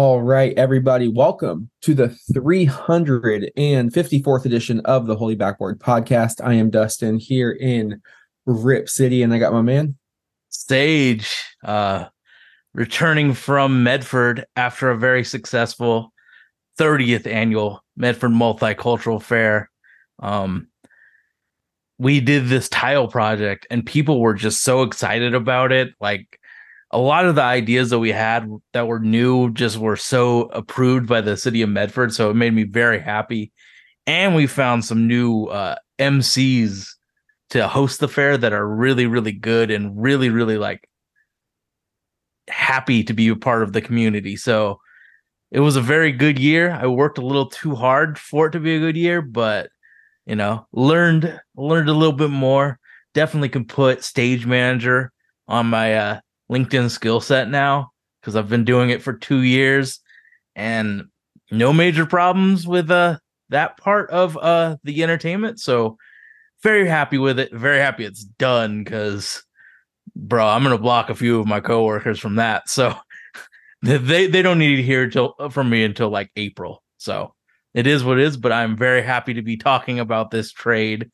All right, everybody, welcome to the 354th edition of the Holy Backboard Podcast. I am Dustin here in Rip City, and I got my man. Sage, uh, returning from Medford after a very successful 30th annual Medford Multicultural Fair. Um, we did this tile project, and people were just so excited about it. Like a lot of the ideas that we had that were new just were so approved by the city of Medford. So it made me very happy. And we found some new uh, MCs to host the fair that are really, really good and really, really like happy to be a part of the community. So it was a very good year. I worked a little too hard for it to be a good year, but you know, learned learned a little bit more. Definitely can put stage manager on my uh LinkedIn skill set now because I've been doing it for two years and no major problems with uh that part of uh the entertainment. So very happy with it. Very happy it's done because bro, I'm gonna block a few of my coworkers from that. So they they don't need to hear till from me until like April. So it is what it is, but I'm very happy to be talking about this trade.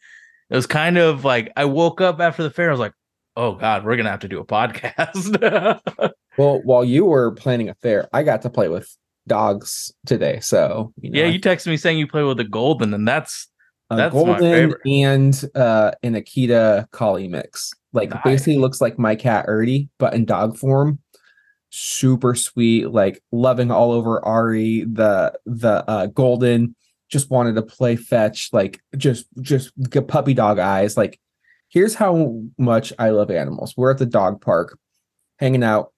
It was kind of like I woke up after the fair, I was like, oh God, we're gonna have to do a podcast. Well, while you were planning a fair, I got to play with dogs today. So, you know, yeah, you texted me saying you play with a golden, and that's a that's my golden favorite. and uh, an Akita collie mix. Like Nice. basically looks like my cat Ertie, but in dog form. Super sweet, like loving all over Ari. The the uh, golden just wanted to play fetch, like just just puppy dog eyes. Like here's how much I love animals. We're at the dog park, hanging out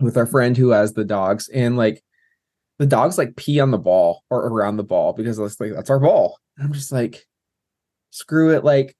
with our friend who has the dogs, and like the dogs like pee on the ball or around the ball because it's like that's our ball. And I'm just like, screw it, like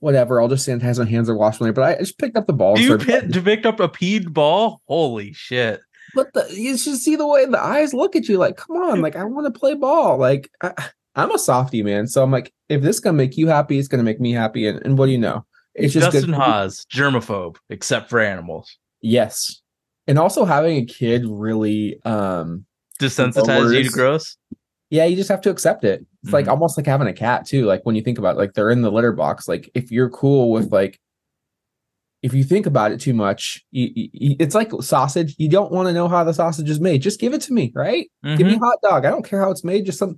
whatever. I'll just sanitize my hands or wash my. But I just picked up the ball. you pit, picked up a peed ball. Holy shit! But the, you should see the way the eyes look at you. Like, come on, like I want to play ball. Like I, I'm a softie, man. So I'm like, if this gonna make you happy, it's gonna make me happy. And, and what do you know? It's just Justin good. Haas, germaphobe, except for animals. Yes, and also having a kid really um Desensitize you to gross. Yeah, you just have to accept it. It's like Mhm. almost like having a cat too. Like when you think about it, like they're in the litter box. Like if you're cool with like, if you think about it too much, you, you- it's like sausage. You don't want to know how the sausage is made. Just give it to me, right? Give me a hot dog. I don't care how it's made. Just some.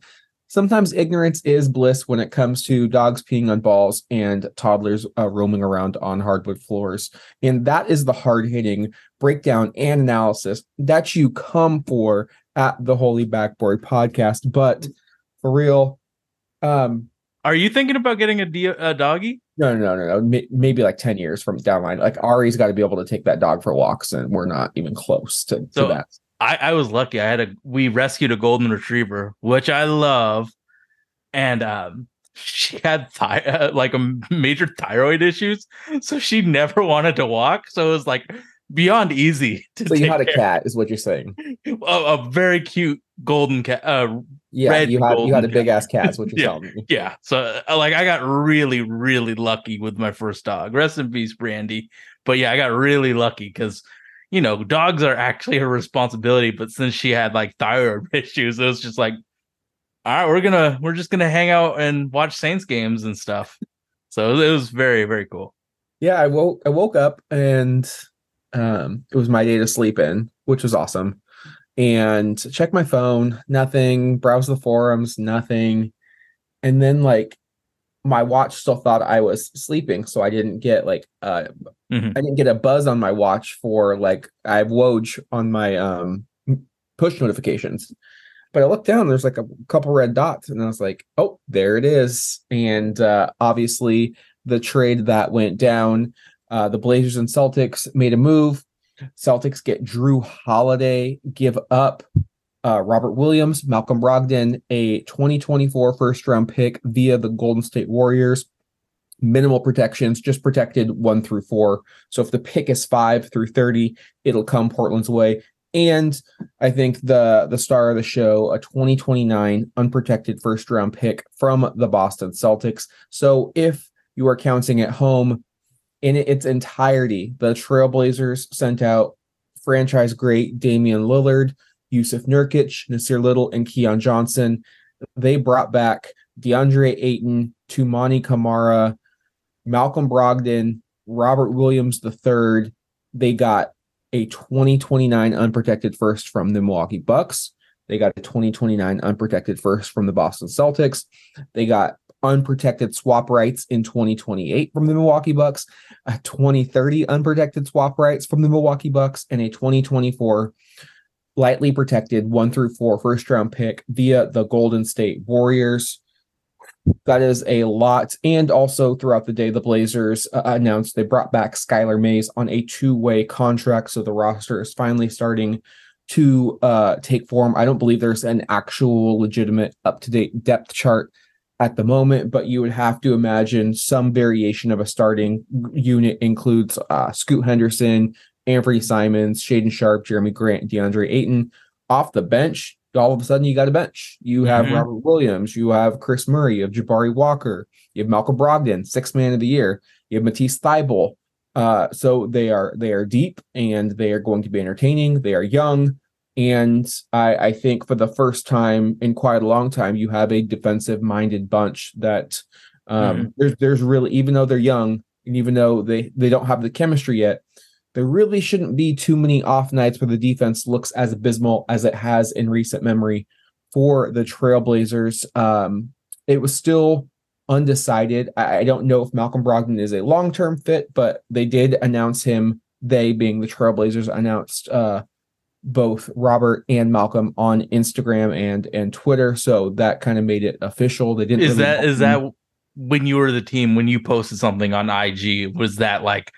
Sometimes ignorance is bliss when it comes to dogs peeing on balls and toddlers uh, roaming around on hardwood floors. And that is the hard hitting breakdown and analysis that you come for at the Holy Backboard podcast. But for real, um, Are you thinking about getting a, de- doggy? no, no, no, no, may- maybe like 10 years from down line. Like Ari's got to be able to take that dog for walks, and we're not even close to, to that. I, I was lucky. I had a we rescued a golden retriever, which I love, and um, she had thi- uh, like a major thyroid issues, so she never wanted to walk. So it was like beyond easy to So you had a care- cat, is what you're saying. a, a very cute golden cat. Uh, Yeah, Red you had you had a big cat. ass cat, is what you're Yeah. telling me. yeah, so uh, like I got really really lucky with my first dog. Rest in peace, Brandy. But yeah, I got really lucky because you know dogs are actually her responsibility. But since she had like thyroid issues, it was just like, all right, we're gonna we're just gonna hang out and watch Saints games and stuff. So it was very very cool. Yeah, I woke I woke up and um it was my day to sleep in, which was awesome. And check my phone, nothing, browse the forums, nothing. And then like my watch still thought I was sleeping, so I didn't get like uh Mhm. I didn't get a buzz on my watch for like I have Woj on my um push notifications. But I looked down, there's like a couple red dots, and I was like, oh, there it is. And uh obviously the trade that went down. Uh, the Blazers and Celtics made a move. Celtics get Jrue Holiday, give up uh, Robert Williams, Malcolm Brogdon, a 2024 first round pick via the Golden State Warriors. minimal protections, just protected one through four. So if the pick is five through 30, it'll come Portland's way. And I think the the star of the show, a 2029 unprotected first round pick from the Boston Celtics. So if you are counting at home in its entirety, the Trailblazers sent out franchise great Damian Lillard, Jusuf Nurkic, Nassir Little, and Keon Johnson. They brought back DeAndre Ayton, Toumani Camara, Malcolm Brogdon, Robert Williams III. They got a 2029 unprotected first from the Milwaukee Bucks. They got a 2029 unprotected first from the Boston Celtics. They got unprotected swap rights in 2028 from the Milwaukee Bucks, a 2030 unprotected swap rights from the Milwaukee Bucks, and a 2024 lightly protected one through four first round pick via the Golden State Warriors. That is a lot. And also throughout the day, the Blazers uh, announced they brought back Skylar Mays on a two way contract. So the roster is finally starting to uh, take form. I don't believe there's an actual legitimate up to date depth chart at the moment, but you would have to imagine some variation of a starting unit includes uh, Scoot Henderson, Anthony Simons, Shaedon Sharpe, Jerami Grant, DeAndre Ayton. Off the bench, all of a sudden you got a bench. You have Mhm. Robert Williams, you have Kris Murray, you have Jabari Walker, you have Malcolm Brogdon, sixth man of the year, you have Matisse Thybulle. Uh, so they are they are deep and they are going to be entertaining. They are young. And I, I think for the first time in quite a long time, you have a defensive minded bunch that um, there's there's really even though they're young and even though they they don't have the chemistry yet, there really shouldn't be too many off nights where the defense looks as abysmal as it has in recent memory for the Trailblazers. Um, it was still undecided. I, I don't know if Malcolm Brogdon is a long term fit, but they did announce him. They being the Trailblazers announced uh, both Robert and Malcolm on Instagram and and Twitter, so that kind of made it official. They didn't. Is really that is that when you were the team when you posted something on IG? Was that like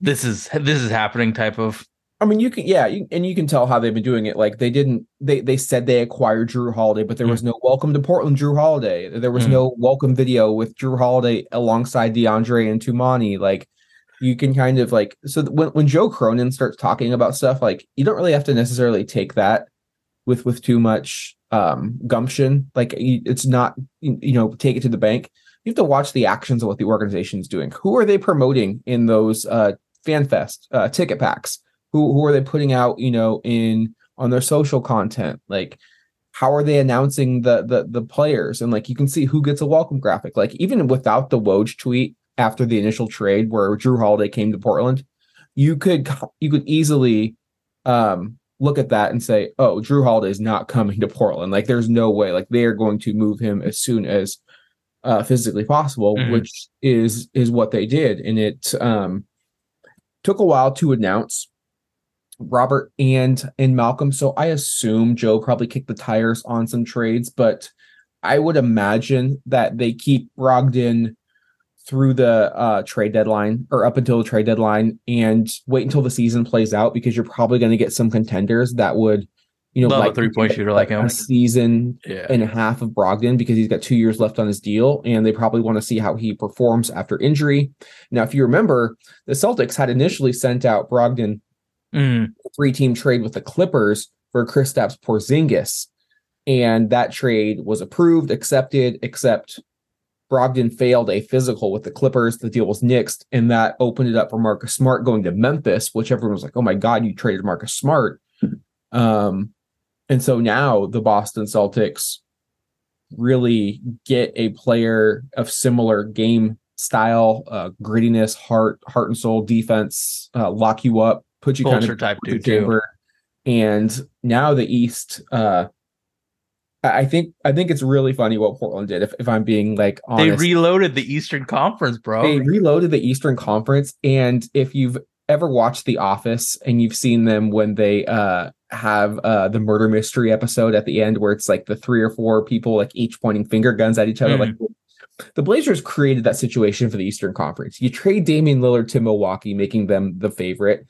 this is this is happening type of? I mean, you can, yeah, you, and you can tell how they've been doing it. Like they didn't, they they said they acquired Jrue Holiday, but there was no welcome to Portland Jrue Holiday. There was Mm. no welcome video with Jrue Holiday alongside DeAndre and Toumani. Like you can kind of like so when when Joe Cronin starts talking about stuff, like you don't really have to necessarily take that with with too much um gumption. Like it's not you know take it to the bank. You have to watch the actions of what the organization is doing. Who are they promoting in those uh fan fest uh ticket packs? who who are they putting out you know in on their social content like how are they announcing the the the players and like you can see who gets a welcome graphic like even without the woj tweet after the initial trade where jrue holiday came to portland you could you could easily um look at that and say oh jrue holiday is not coming to portland like there's no way like they are going to move him as soon as uh physically possible Mhm. which is is what they did and it um took a while to announce Robert and and Malcolm. So I assume Joe probably kicked the tires on some trades, but I would imagine that they keep Brogdon through the uh, trade deadline or up until the trade deadline and wait until the season plays out because you're probably going to get some contenders that would, you know, Love a like three-point shooter like him. a season Yeah. and a half of Brogdon because he's got two years left on his deal, and they probably want to see how he performs after injury. Now, if you remember, the Celtics had initially sent out Brogdon Mm, three team trade with the Clippers for Kristaps Porzingis. And that trade was approved, accepted, except Brogdon failed a physical with the Clippers. The deal was nixed, and that opened it up for Marcus Smart going to Memphis, which everyone was like, oh my God, you traded Marcus Smart. Um, and so now the Boston Celtics really get a player of similar game style, uh, grittiness, heart, heart and soul defense, uh, lock you up, put you kind culture of type dude chamber. And now the East, uh, I think I think it's really funny what Portland did. If, if I'm being like honest, They reloaded the Eastern Conference, bro. they reloaded the Eastern Conference, and if you've ever watched The Office and you've seen them when they uh have uh the murder mystery episode at the end where it's like the three or four people like each pointing finger guns at each other, like the Blazers created that situation for the Eastern Conference. You trade Damian Lillard to Milwaukee, making them the favorite.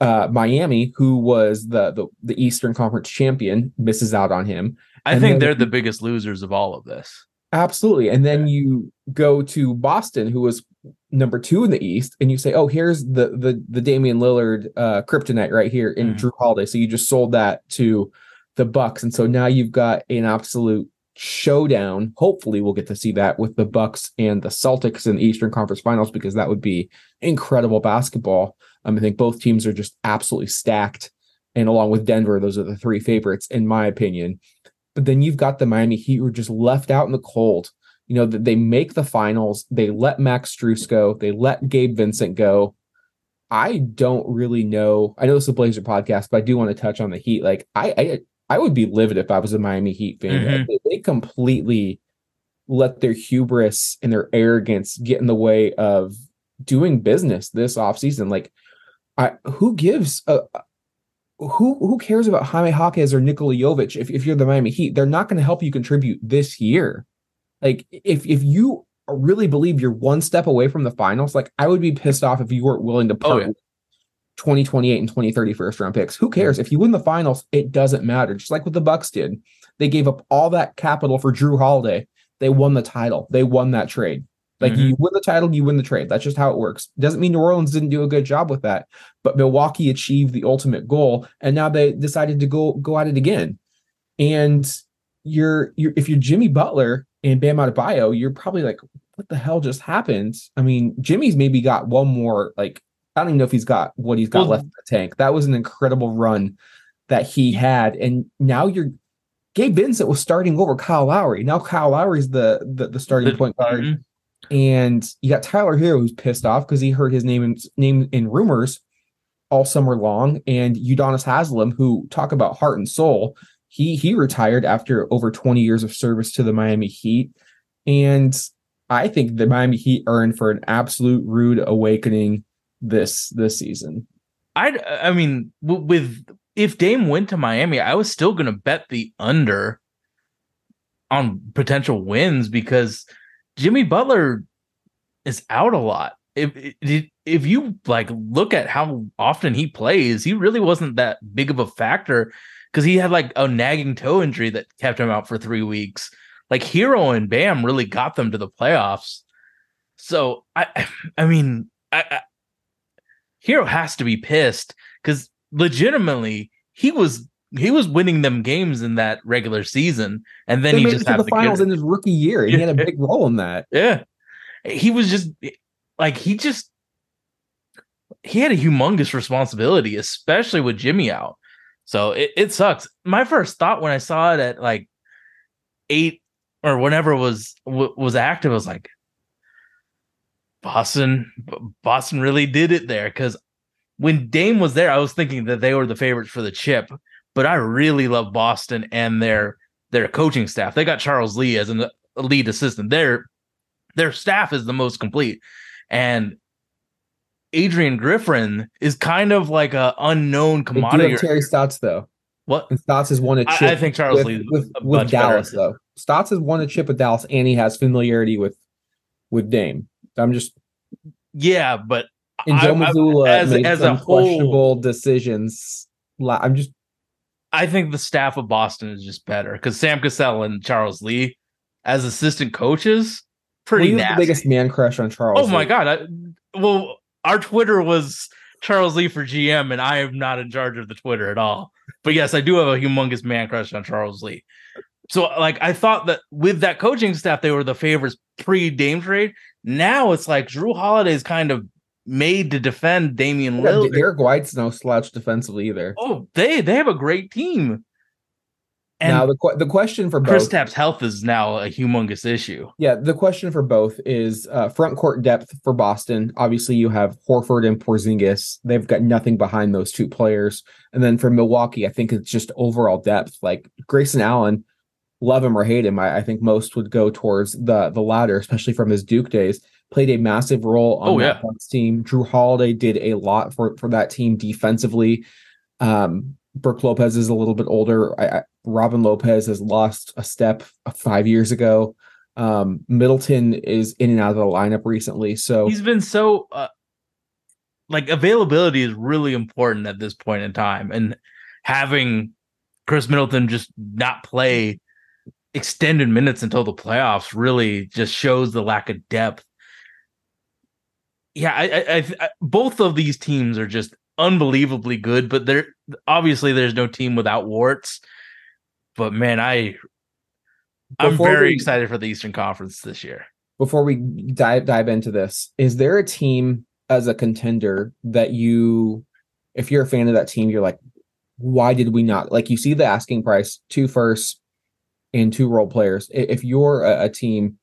Uh, Miami, who was the, the the Eastern Conference champion, misses out on him. I and think then- they're the biggest losers of all of this. Absolutely. And then you go to Boston, who was number two in the East, and you say, "Oh, here's the the the Damian Lillard uh, kryptonite right here in Mhm. Jrue Holiday." So you just sold that to the Bucks, and so now you've got an absolute showdown. Hopefully, we'll get to see that with the Bucks and the Celtics in the Eastern Conference Finals because that would be incredible basketball. Um, I think both teams are just absolutely stacked, and along with Denver, those are the three favorites in my opinion. But then you've got the Miami Heat who are just left out in the cold. You know, that they make the finals, they let Max Strus go, they let Gabe Vincent go. I don't really know. I know this is a Blazer podcast, but I do want to touch on the Heat. Like, I I, I would be livid if I was a Miami Heat fan. Mhm. They, they completely let their hubris and their arrogance get in the way of doing business this offseason. Like, I who gives a who who cares about Jaime Jaquez or Nikola Jovic if, if you're the Miami Heat? They're not going to help you contribute this year. Like if if you really believe you're one step away from the finals, like I would be pissed off if you weren't willing to part Oh, yeah. with 2028 and 2030 first round picks. Who cares? If you win the finals, it doesn't matter. Just like what the Bucks did. They gave up all that capital for Jrue Holiday. They won the title. They won that trade. Like Mhm. you win the title, you win the trade. That's just how it works. Doesn't mean New Orleans didn't do a good job with that, but Milwaukee achieved the ultimate goal, and now they decided to go go at it again. And you're you're if you're Jimmy Butler and Bam Adebayo, you're probably like, what the hell just happened? I mean, Jimmy's maybe got one more like I don't even know if he's got what he's got Well- left in the tank. That was an incredible run that he had, and now you're. Gabe Vincent was starting over Kyle Lowry. Now Kyle Lowry's the the, the starting The- point guard Mhm. And you got Tyler Herro who's pissed off because he heard his name in name in rumors all summer long, and Udonis Haslem, who talk about heart and soul, he he retired after over 20 years of service to the Miami Heat, and I think the Miami Heat in for an absolute rude awakening this this season. I I mean with if Dame went to Miami, I was still gonna bet the under on potential wins because Jimmy Butler is out a lot. If if- you like look at how often he plays, he really wasn't that big of a factor because he had like a nagging toe injury that kept him out for three weeks. Like Herro and Bam really got them to the playoffs. So I I mean I, I Herro has to be pissed because legitimately he was he was winning them games in that regular season, and then they he made just had the the finals kid- in his rookie year, and he had a big role in that. yeah, he was just like he just he had a humongous responsibility, especially with Jimmy out. So it, it sucks. My first thought when I saw it at like eight or whenever was was active, I was like, Boston, Boston really did it there because when Dame was there, I was thinking that they were the favorites for the chip. But I really love Boston and their their coaching staff. They got Charles Lee as an a lead assistant. Their their staff is the most complete, and Adrian Griffin is kind of like a unknown commodity. Terry Stotts though, what and Stotts has won a I- chip. I think Charles with, Lee with, with bunch better. Dallas though. Stotts has won a chip with Dallas, and he has familiarity with with Dame. I'm just yeah, but and I- Joe I- Mazzulla as- made as a some whole- questionable decisions. La- I'm just I think the staff of Boston is just better because Sam Cassell and Charles Lee as assistant coaches, pretty was nasty. the biggest man crush on Charles. oh my god! I, well, our Twitter was Charles Lee for GM, and I am not in charge of the Twitter at all. But yes, I do have a humongous man crush on Charles Lee. So, like, I thought that with that coaching staff, they were the favorites pre Dame trade. Now it's like Jrue Holiday is kind of made to defend Damian Yeah, Lillard. Derrick White's no slouch defensively either. oh, they they have a great team. And now the the question for Chris both, Tapp's health is now a humongous issue. yeah, the question for both is uh, front court depth for Boston. Obviously, you have Horford and Porzingis. They've got nothing behind those two players. And then for Milwaukee, I think it's just overall depth. Like Grayson Allen, love him or hate him, I, I think most would go towards the the latter, especially from his Duke days. Played a massive role on Oh, that yeah. Bucks team. Jrue Holiday did a lot for for that team defensively. Um, Brook Lopez is a little bit older. I, I, Robin Lopez has lost a step five years ago. Um, Middleton is in and out of the lineup recently, so He's been so uh, like availability is really important at this point in time, and having Khris Middleton just not play extended minutes until the playoffs really just shows the lack of depth. Yeah, I, I, I, both of these teams are just unbelievably good, but there obviously there's no team without warts. But man, I I'm Before very we- excited for the Eastern Conference this year. before we dive dive into this, is there a team as a contender that you, if you're a fan of that team, you're like, why did we not like? You see the asking price, two firsts and two role players. If you're a, a team,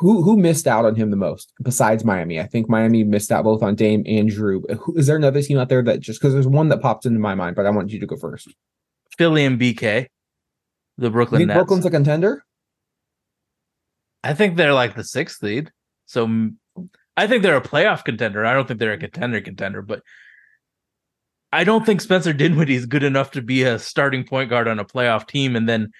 who who missed out on him the most besides Miami? I think Miami missed out both on Dame and Jrue. Who, is there another team out there that just because there's one that popped into my mind, but I want you to go first. Philly and BK, the Brooklyn think Nets. Brooklyn's a contender? I think they're like the sixth lead. So I think they're a playoff contender. I don't think they're a contender contender, but I don't think Spencer Dinwiddie is good enough to be a starting point guard on a playoff team. And then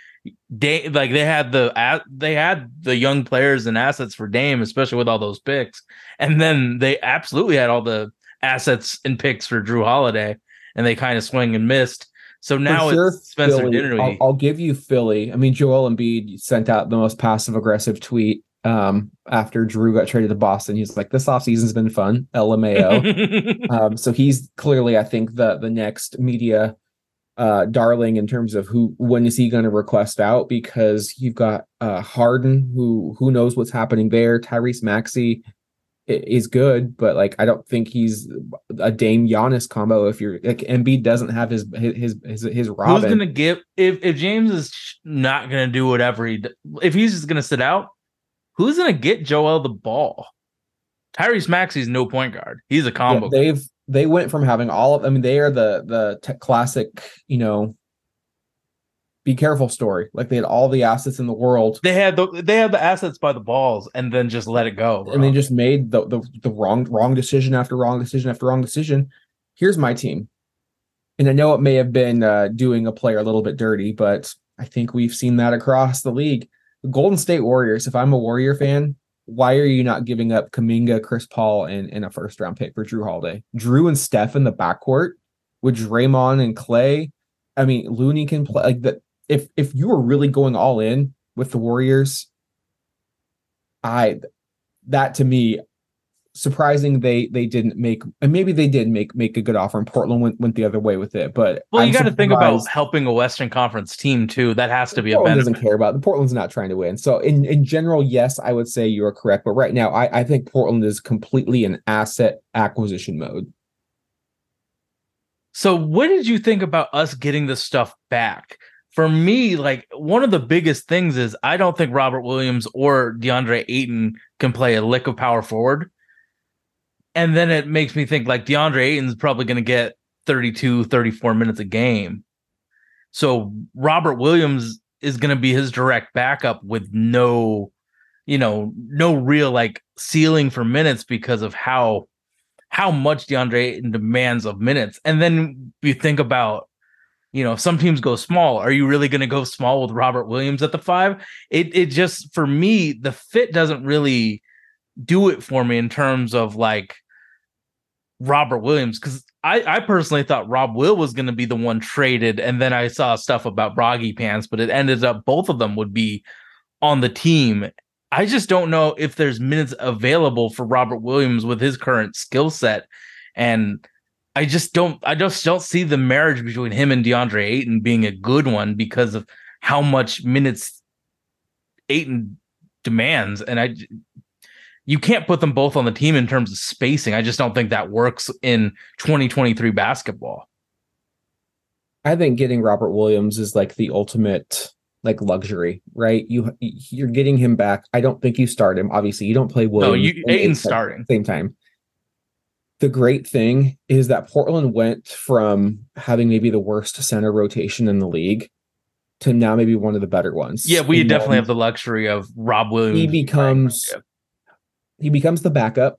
they like they had the they had the young players and assets for Dame, especially with all those picks. And then they absolutely had all the assets and picks for Jrue Holiday, and they kind of swing and missed. So now For sure, it's Spencer Philly- Dinwiddie. I'll, I'll give you Philly. I mean, Joel Embiid sent out the most passive aggressive tweet um, after Jrue got traded to Boston. He's like, "This offseason's been fun." LMAO. um, so he's clearly, I think, the the next media uh, darling in terms of who when is he going to request out because you've got uh, Harden, who who knows what's happening there. Tyrese Maxey is good, but like I don't think he's a Dame Giannis combo. If you're like Embiid doesn't have his his his his, his Who's gonna give if if James is not gonna do whatever he if he's just gonna sit out, who's gonna get Joel the ball? Tyrese Maxey's no point guard. He's a combo. guy. they've they went from having all of I mean they are the the t- classic you know be careful story. Like they had all the assets in the world. They had the they had the assets by the balls and then just let it go. and they just made the, the the wrong wrong decision after wrong decision after wrong decision. Here's my team. And I know it may have been uh, doing a player a little bit dirty but I think we've seen that across the league. The Golden State Warriors if I'm a Warrior fan why are you not giving up Kuminga, Chris Paul, and, and a first round pick for Jrue Holiday? Jrue and Steph in the backcourt with Draymond and Klay. I mean, Looney can play like that. If if you were really going all in with the Warriors, I that to me surprising they they didn't make and maybe they did make make a good offer and Portland went went the other way with it. But well, you I'm got to think about helping a Western Conference team too. That has to be a Portland benefit. doesn't care about the Portland's not trying to win. So in in general, yes, I would say you are correct. But right now, I I think Portland is completely in asset acquisition mode. So, what did you think about us getting this stuff back? For me, like one of the biggest things is I don't think Robert Williams or DeAndre Ayton can play a lick of power forward. And then it makes me think like DeAndre Ayton's probably going to get 32, 34 minutes a game. So, Robert Williams is going to be his direct backup with no, you know, no real like ceiling for minutes because of how how much DeAndre Ayton demands of minutes. And then you think about, you know, some teams go small. Are you really going to go small with Robert Williams at the five? It it just for me, the fit doesn't really do it for me in terms of like Robert Williams because I, I personally thought Rob Will was going to be the one traded, and then I saw stuff about Broggy Pants, but it ended up both of them would be on the team. I just don't know if there's minutes available for Robert Williams with his current skill set, and I just don't I just don't see the marriage between him and DeAndre Ayton being a good one because of how much minutes Ayton demands, and I you can't put them both on the team in terms of spacing. I just don't think that works in 2023 basketball. I think getting Robert Williams is like the ultimate like luxury, right? You you're getting him back. I don't think you start him. Obviously, you don't play Williams. No, you and Ayton's Ayton at starting. the same time. The great thing is that Portland went from having maybe the worst center rotation in the league to now maybe one of the better ones. Yeah, we And definitely have the luxury of Rob Williams. He becomes he becomes the backup.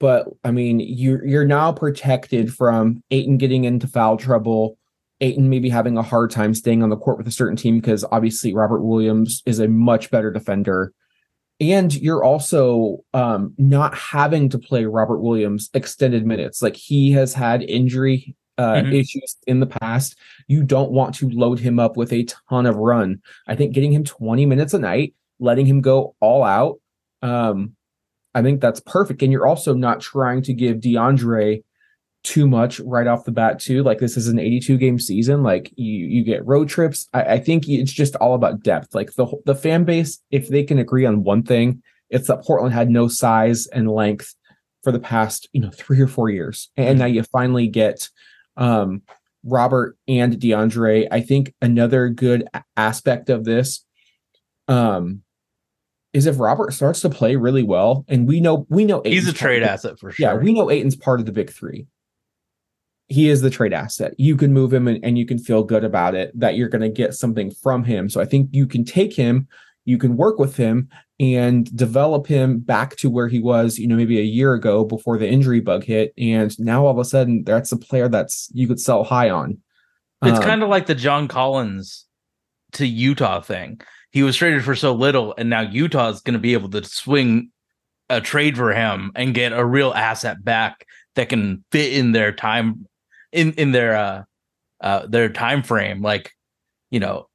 But I mean, you're you're now protected from Ayton getting into foul trouble, Ayton maybe having a hard time staying on the court with a certain team because obviously Robert Williams is a much better defender. And you're also um, not having to play Robert Williams extended minutes. Like he has had injury uh, Mhm. issues in the past. You don't want to load him up with a ton of run. I think getting him 20 minutes a night, letting him go all out, um, I think that's perfect. And you're also not trying to give DeAndre too much right off the bat, too. Like this is an 82 game season. Like you you get road trips. I, I think it's just all about depth. Like the the fan base, if they can agree on one thing, it's that Portland had no size and length for the past you know three or four years, and now you finally get um, Robert and DeAndre. I think another good aspect of this um, is if Robert starts to play really well, and we know we know He's a trade the- asset for sure. yeah, we know Ayton's part of the big three. He is the trade asset. You can move him and, and you can feel good about it that you're going to get something from him. So I think you can take him, you can work with him and develop him back to where he was, you know, maybe a year ago before the injury bug hit. And now all of a sudden that's a player that's you could sell high on. It's Um, kind of like the John Collins to Utah thing. He was traded for so little, and now Utah is going to be able to swing a trade for him and get a real asset back that can fit in their time in in their uh uh their time frame. Like, you know,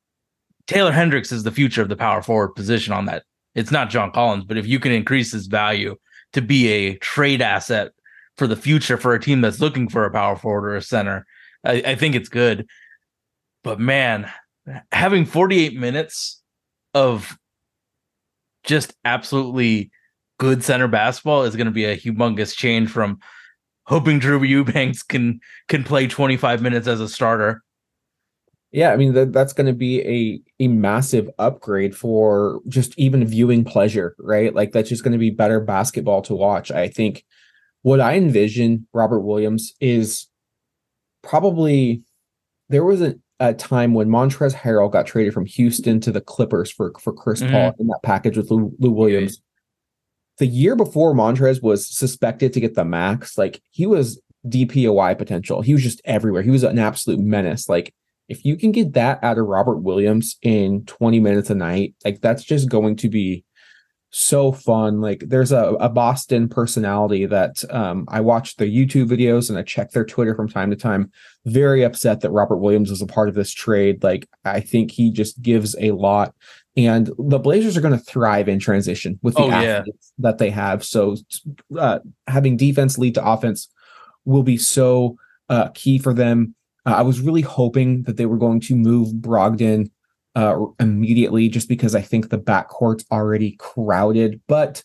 Taylor Hendricks is the future of the power forward position on that. It's not John Collins, but if you can increase his value to be a trade asset for the future for a team that's looking for a power forward or a center, I, I think it's good. But man, having 48 minutes of just absolutely good center basketball is going to be a humongous change from hoping Drew Eubanks can can play 25 minutes as a starter. Yeah, I mean that that's going to be a a massive upgrade for just even viewing pleasure, right? Like that's just going to be better basketball to watch. I think what I envision Robert Williams is probably there was a, a time when Montrez Harrell got traded from Houston to the Clippers for for Chris Mhm. Paul in that package with Lou, Lou Williams. The year before Montrez was suspected to get the max, like he was DPOY potential. He was just everywhere. He was an absolute menace. Like if you can get that out of Robert Williams in 20 minutes a night, like that's just going to be so fun. Like there's a, a Boston personality that um, I watch their YouTube videos and I check their Twitter from time to time. Very upset that Robert Williams is a part of this trade. Like I think he just gives a lot. And the Blazers are going to thrive in transition with the Oh, yeah. athletes that they have. So uh, having defense lead to offense will be so uh, key for them. Uh, I was really hoping that they were going to move Brogdon uh, immediately just because I think the backcourt's already crowded. But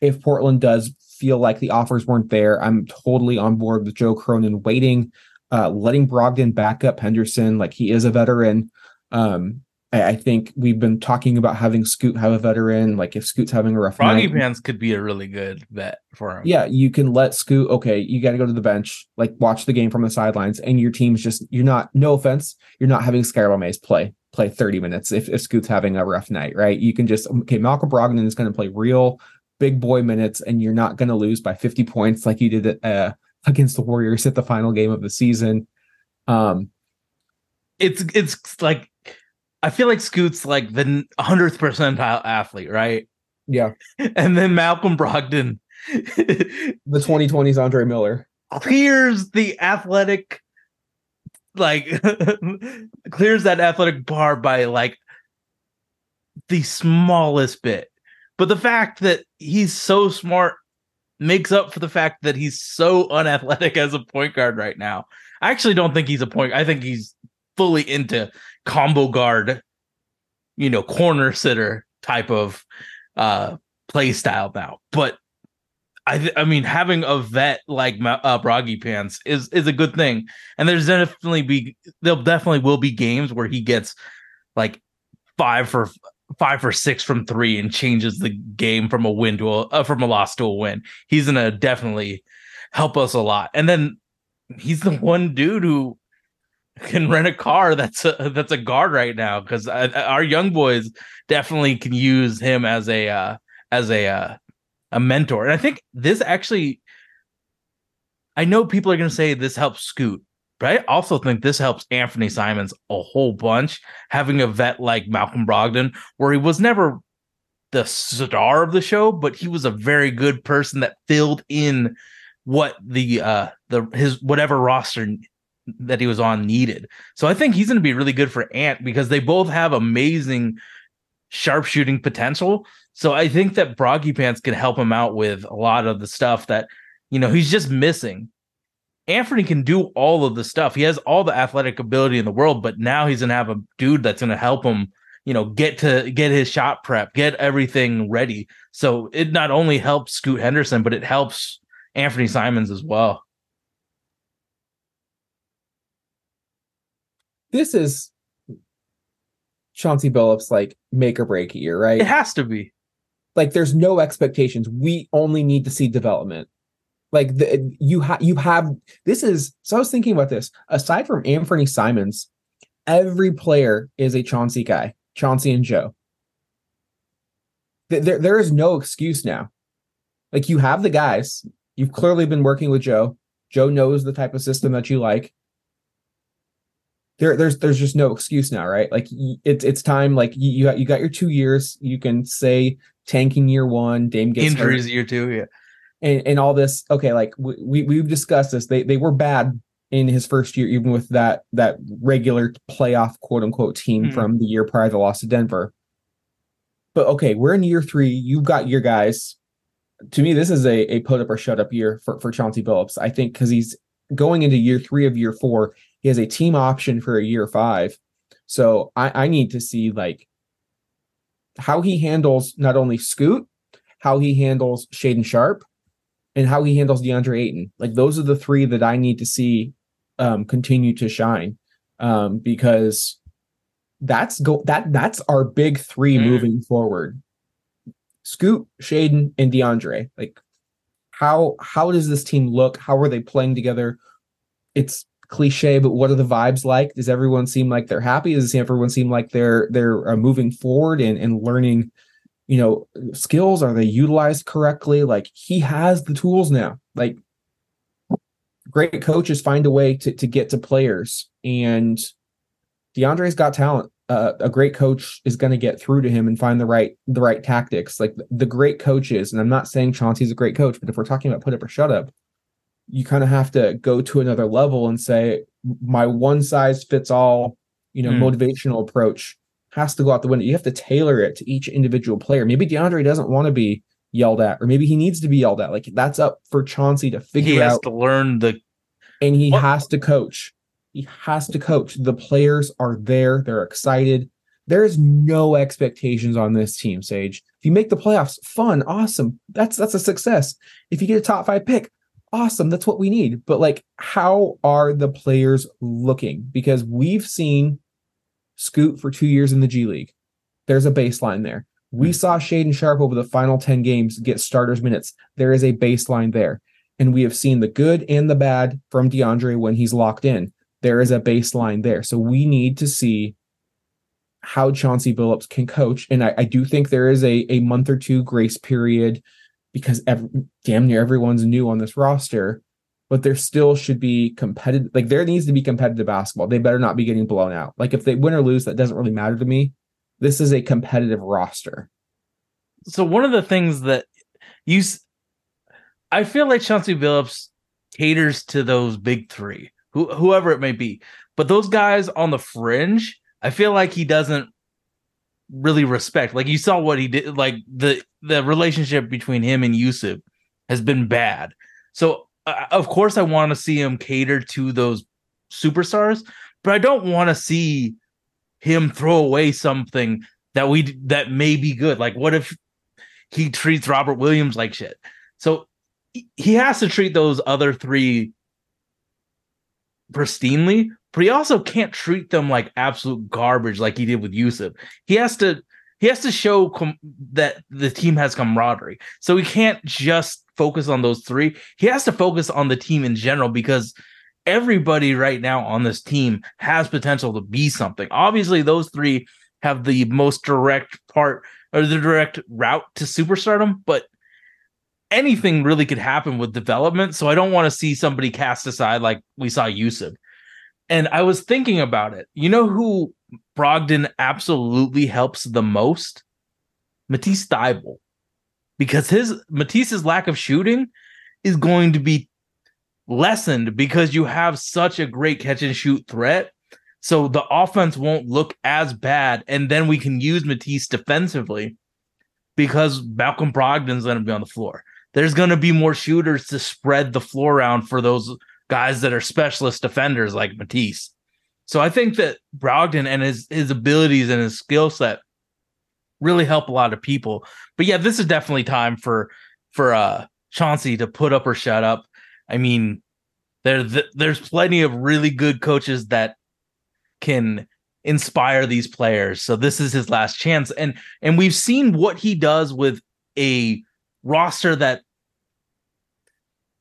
if Portland does feel like the offers weren't there, I'm totally on board with Joe Cronin waiting, uh, letting Brogdon back up Henderson. Like he is a veteran. Um, I, I think we've been talking about having Scoot have a veteran. Like if Scoot's having a rough Froggy night, Pants could be a really good bet for him. yeah, you can let Scoot. Okay, you got to go to the bench, like watch the game from the sidelines, and your team's just you're not. No offense, you're not having Skylar Mays play play 30 minutes if, if Scoot's having a rough night, right? You can just okay. Malcolm Brogdon is going to play real big boy minutes, and you're not going to lose by 50 points like you did uh, against the Warriors at the final game of the season. Um, It's it's like I feel like Scoot's like the hundredth percentile athlete, right? yeah, And then Malcolm Brogdon the 2020s Andre Miller. clears the athletic like clears that athletic bar by like the smallest bit. But the fact that he's so smart makes up for the fact that he's so unathletic as a point guard right now. I actually don't think he's a point i think he's fully into combo guard you know corner sitter type of uh play style now. But I th- I mean having a vet like uh, Broggy Pants is is a good thing, and there's definitely be there definitely will be games where he gets like five for five for six from three and changes the game from a win to a uh, from a loss to a win. He's gonna definitely help us a lot, and then he's the one dude who can rent a car that's a that's a guard right now because our young boys definitely can use him as a uh, as a uh, a mentor. And I think this actually, I know people are going to say this helps Scoot, but I also think this helps Anthony Simons a whole bunch. Having a vet like Malcolm Brogdon, where he was never the star of the show, but he was a very good person that filled in what the uh the his whatever roster that he was on needed. So I think he's going to be really good for Ant because they both have amazing sharpshooting potential. So I think that Broggy Pants can help him out with a lot of the stuff that you know he's just missing. Anthony can do all of the stuff. He has all the athletic ability in the world, but now he's gonna have a dude that's gonna help him, you know, get to get his shot prep, get everything ready. So it not only helps Scoot Henderson, but it helps Anthony Simons as well. This is Chauncey Billups like make or break year, right? It has to be. Like there's no expectations. We only need to see development. Like the, you have you have this is so I was thinking about this. Aside from Anthony Simons, every player is a Chauncey guy, Chauncey and Joe. Th- There, there is no excuse now. Like you have the guys. You've clearly been working with Joe. Joe knows the type of system that you like. There, there's there's just no excuse now, right? Like it's it's time. Like you you got, you got your two years. You can say tanking year one. Dame gets hurt Injuries year two, yeah. and, and all this okay like we, we we've discussed this they they were bad in his first year even with that that regular playoff quote unquote team Hmm. from the year prior to the loss to denver but okay we're in year three you've got your guys to me this is a, a put up or shut up year for, for chauncey billups i think because he's going into year three of year four he has a team option for a year five so i i need to see like how he handles not only scoot how he handles shaden sharp and how he handles DeAndre Ayton. Like those are the three that I need to see um, continue to shine um, because that's go that that's our big three Mm. moving forward. Scoot, Shaedon, and DeAndre. Like how how does this team look? How are they playing together? It's cliche, but what are the vibes like? Does everyone seem like they're happy? Does everyone seem like they're they're uh, moving forward and, and learning you know skills? Are they utilized correctly? Like he has the tools now. Like great coaches find a way to, to get to players and deandre's got talent. Uh, a great coach is going to get through to him and find the right the right tactics. Like the great coaches and i'm not saying chauncey's a great coach but if we're talking about put up or shut up you kind of have to go to another level and say my one size fits all you know Mm. motivational approach has to go out the window. You have to tailor it to each individual player. Maybe deandre doesn't want to be yelled at or maybe he needs to be yelled at. Like that's up for chauncey to He figure has out to learn the and he What- has to coach. He has to coach. The players are there. They're excited. There's no expectations on this team sage. If you make the playoffs fun awesome. That's that's a success. If you get a top five pick awesome that's what we need. But like how are the players looking? Because we've seen scoot for two years in the g league. There's a baseline there. We hmm. saw shaedon sharpe over the final 10 games get starters minutes. There is a baseline there. And we have seen the good and the bad from deandre when he's locked in. There is a baseline there. So we need to see how Chauncey Billups can coach. And I, I do think there is a, a month or two grace period because ev- damn near everyone's new on this roster, but there still should be competitive. Like there needs to be competitive basketball. They better not be getting blown out. Like if they win or lose, that doesn't really matter to me. This is a competitive roster. so one of the things that you I feel like Chauncey Billups caters to those big three, who, whoever it may be. But those guys on the fringe, I feel like he doesn't really respect. Like you saw what he did, like the the relationship between him and Jusuf has been bad. So uh, of course I want to see him cater to those superstars, but I don't want to see him throw away something that we that may be good. Like what if he treats Robert Williams like shit? So he- has to treat those other three pristinely, but he also can't treat them like absolute garbage like he did with Jusuf. He has to he has to show com- that the team has camaraderie. So he can't just focus on those three. He has to focus on the team in general because everybody right now on this team has potential to be something. Obviously, those three have the most direct part or the direct route to superstardom, but anything really could happen with development. So I don't want to see somebody cast aside like we saw Jusuf. And I was thinking about it. You know who Brogdon absolutely helps the most? Matisse Thybulle. Because his Matisse's lack of shooting is going to be lessened because you have such a great catch and shoot threat. So the offense won't look as bad. And then we can use Matisse defensively because Malcolm Brogdon's going to be on the floor. There's going to be more shooters to spread the floor around for those guys that are specialist defenders like Matisse. So I think that Brogdon and his his abilities and his skill set really help a lot of people. But yeah, this is definitely time for for uh Chauncey to put up or shut up. I mean, there th- there's plenty of really good coaches that can inspire these players. So this is his last chance and and we've seen what he does with a roster that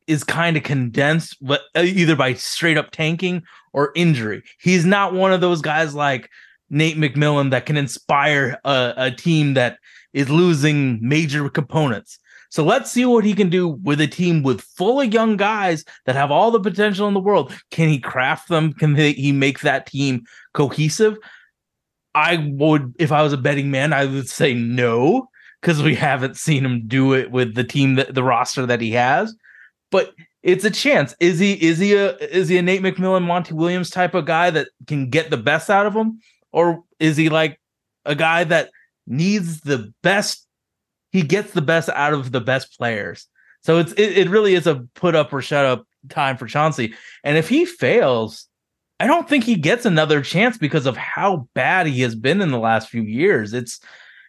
is kind of condensed but uh, either by straight up tanking or injury. He's not one of those guys like Nate McMillan that can inspire a, a team that is losing major components. So let's see what he can do with a team with full of young guys that have all the potential in the world. Can he craft them? Can he make that team cohesive? I would, if I was a betting man, I would say no because we haven't seen him do it with the team that the roster that he has. But it's a chance. Is he is he a is he a Nate McMillan, Monty Williams type of guy that can get the best out of him, or is he like a guy that needs the best? He gets the best out of the best players. So it's it, it really is a put up or shut up time for Chauncey. And if he fails, I don't think he gets another chance because of how bad he has been in the last few years. It's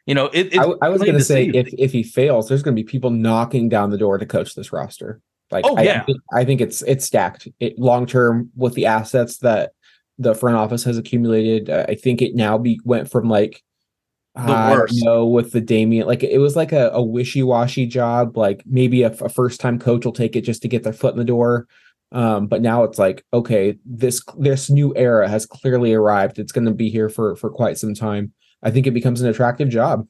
you know, it, I, I was going to say if if he fails, there's going to be people knocking down the door to coach this roster. Like, Oh, I, yeah. I think, I think it's it's stacked it, long term with the assets that the front office has accumulated. Uh, I think it now be went from like don't worst. know with the Damian, like it was like a, a wishy washy job. Like maybe a, a first time coach will take it just to get their foot in the door. Um, but now it's like okay, this this new era has clearly arrived. It's going to be here for for quite some time. I think it becomes an attractive job.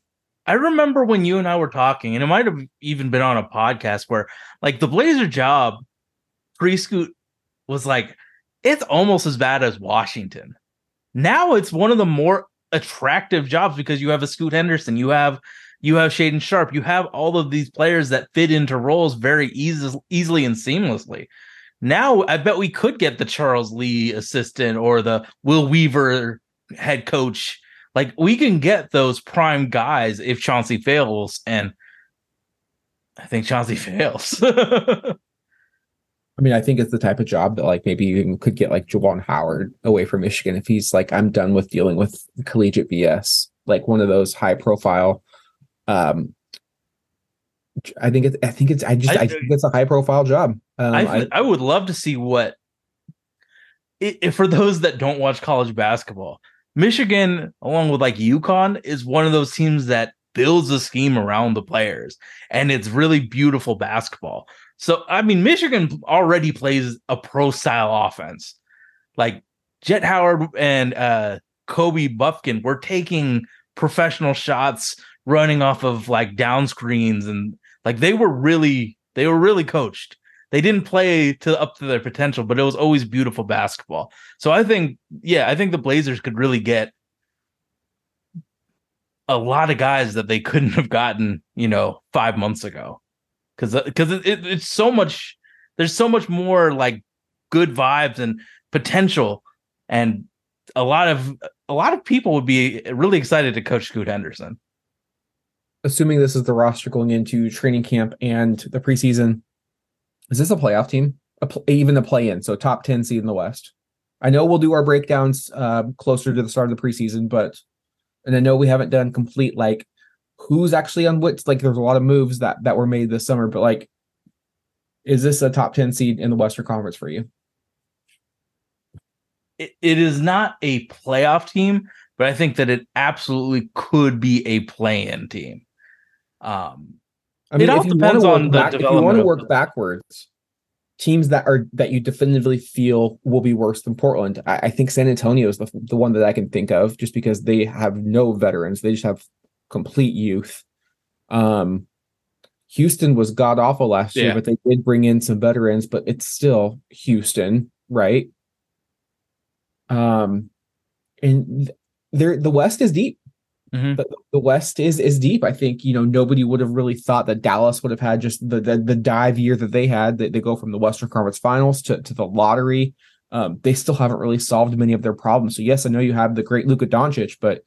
I remember when you and I were talking, and it might have even been on a podcast where like the Blazer job pre-scoot was like it's almost as bad as Washington. Now it's one of the more attractive jobs because you have a Scoot Henderson, you have you have Shaedon Sharpe, you have all of these players that fit into roles very easy, easily and seamlessly. Now I bet we could get the Charles Lee assistant or the Will Weaver head coach like we can get those prime guys if Chauncey fails, and I think Chauncey fails. I mean, I think it's the type of job that like maybe you even could get like Juwan Howard away from Michigan if he's like, I'm done with dealing with collegiate BS, like one of those high profile. Um, I think it's, I think it's, I just, I, I- think it's a high profile job. Um, I, I, I would love to see what, i i- for those that don't watch college basketball, Michigan, along with like UConn, is one of those teams that builds a scheme around the players, and it's really beautiful basketball. So, I mean, Michigan already plays a pro style offense. Like Jett Howard and uh, Kobe Bufkin were taking professional shots, running off of like down screens, and like they were really, they were really coached they didn't play to up to their potential, but it was always beautiful basketball. So I think, yeah, I think the Blazers could really get a lot of guys that they couldn't have gotten, you know, five months ago, because because it, it, it's so much. There's so much more like good vibes and potential, and a lot of a lot of people would be really excited to coach Scoot Henderson. assuming this is the roster going into training camp and the preseason, is this a playoff team? A pl- even a play in, so top 10 seed in the West. I know we'll do our breakdowns uh, closer to the start of the preseason, but and I know we haven't done complete like who's actually on what like there's a lot of moves that that were made this summer, but like is this a top 10 seed in the Western Conference for you? it, it is not a playoff team, but I think that it absolutely could be a play-in team. Um, I mean, It all if you depends want to on work the back, if you want to work backwards, teams that are that you definitively feel will be worse than Portland. I, I think San Antonio is the the one that I can think of, just because they have no veterans; they just have complete youth. Um, Houston was god awful last year, but they did bring in some veterans, but it's still Houston, right? Um, and there the West is deep. Mhm. the, the West is is deep. I think you know nobody would have really thought that Dallas would have had just the the, the dive year that they had. They, they go from the Western Conference Finals to to the lottery. Um, they still haven't really solved many of their problems. So yes, I know you have the great Luka Doncic, but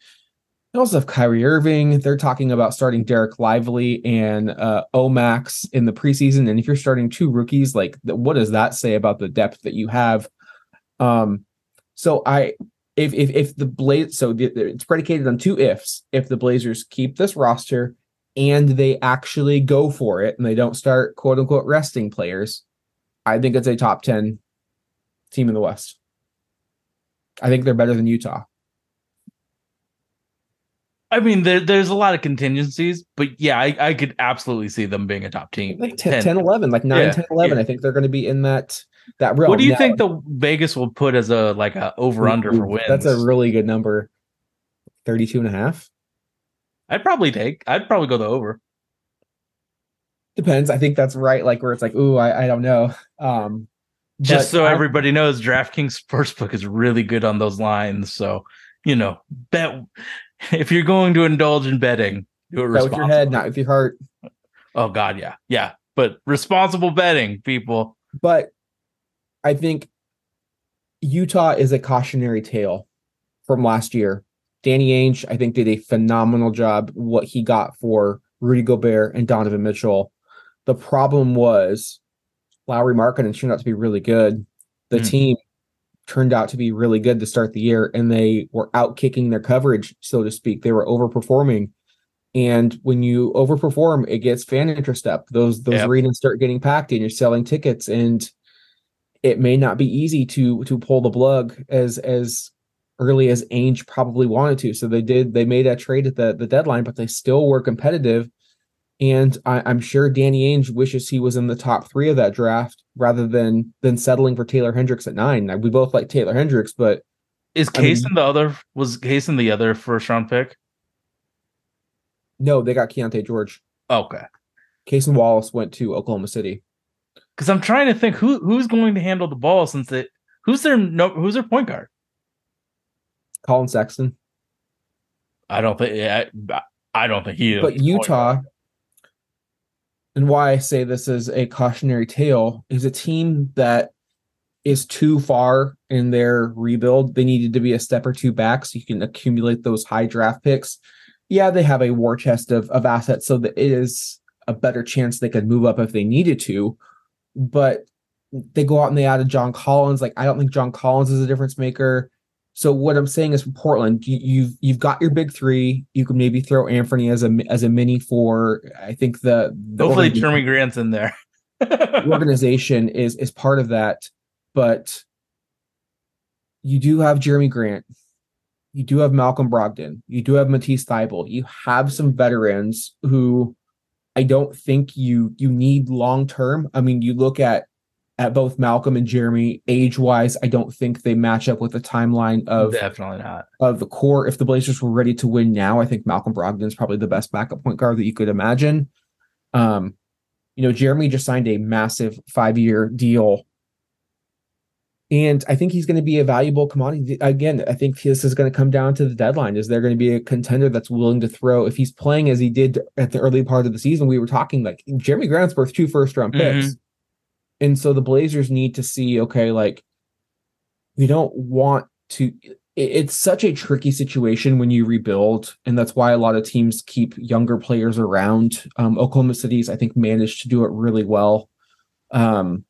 you also have Kyrie Irving. They're talking about starting Dereck Lively and uh, Omax in the preseason. And if you're starting two rookies, like what does that say about the depth that you have? Um, so I if if if the Blaze so the, it's predicated on two ifs. If the Blazers keep this roster and they actually go for it and they don't start quote unquote resting players, I think it's a top 10 team in the West. I think they're better than Utah. I mean, there, there's a lot of contingencies, but yeah, I, I could absolutely see them being a top team. Like 10, 10 11, like 9, Yeah, 10, 11. yeah. I think they're going to be in that that realm. What do you Now, think the Vegas will put as a like a over under for wins? That's a really good number. 32 and a half. I'd probably take. I'd probably go the over. Depends. I think that's right. Like where it's like, ooh, I, I don't know. Um, Just so I- everybody knows, DraftKings Sportsbook is really good on those lines. So you know, bet if you're going to indulge in betting, do it bet with your head, not with your heart. Oh God, yeah, yeah. But responsible betting, people. But I think Utah is a cautionary tale from last year. Danny Ainge, I think, did a phenomenal job what he got for Rudy Gobert and Donovan Mitchell. The problem was Lauri Markkanen turned out to be really good. The Hmm. team turned out to be really good to start the year, and they were out kicking their coverage, so to speak. They were overperforming. And when you overperform, it gets fan interest up. Those those Yep. arenas start getting packed, and you're selling tickets. And it may not be easy to to pull the plug as as early as Ainge probably wanted to. So they did. They made a trade at the the deadline, but they still were competitive. And I, I'm sure Danny Ainge wishes he was in the top three of that draft rather than than settling for Taylor Hendricks at nine. Now, we both like Taylor Hendricks, but Is I mean- the other? Was Cason the other first round pick? no, they got Keyonte George. Okay, Cason Wallace went to Oklahoma City. Because I'm trying to think who who's going to handle the ball since it. Who's their no? Who's their point guard? Collin Sexton. I don't think. Yeah, I, I don't think he. is but Utah, and why I say this is a cautionary tale, is a team that is too far in their rebuild. They needed to be a step or two back so you can accumulate those high draft picks. Yeah, they have a war chest of, of assets, so that it is a better chance they could move up if they needed to. But they go out and they added John Collins. Like I don't think John Collins is a difference maker. So what I'm saying is, for Portland, you, you've you've got your big three. You can maybe throw Anthony as a as a mini for. I think the, the Hopefully, Jerami Grant's in there. organization is is part of that, but you do have Jerami Grant, you do have Malcolm Brogdon, you do have Matisse Thybulle, you have some veterans who I don't think you you need long term. I mean, you look at at both Malcolm and Jerami age wise, I don't think they match up with the timeline of Definitely not. of the core. If the Blazers were ready to win now, I think Malcolm Brogdon is probably the best backup point guard that you could imagine. Um, you know, Jerami just signed a massive five year deal. And I think he's going to be a valuable commodity. Again, I think this is going to come down to the deadline. Is there going to be a contender that's willing to throw? If he's playing as he did at the early part of the season, we were talking like Jerami Grant's worth two first round picks. And so the Blazers need to see, okay, like we don't want to it's such a tricky situation when you rebuild and that's why a lot of teams keep younger players around um, oklahoma city's i think managed to do it really well um,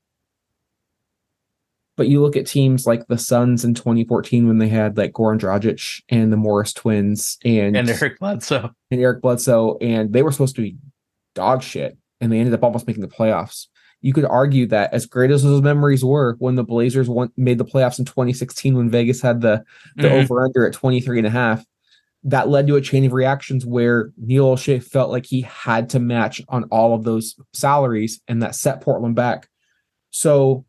but you look at teams like the suns in 2014 when they had like goran dragic and the morris twins and And Eric Bledsoe. and Eric Bledsoe, and they were supposed to be dog shit, and they ended up almost making the playoffs. You could argue that as great as those memories were when the Blazers won, made the playoffs in 2016 when Vegas had the, the Mhm. over under at 23 and a half, that led to a chain of reactions where Neil Olshey felt like he had to match on all of those salaries, and that set Portland back. So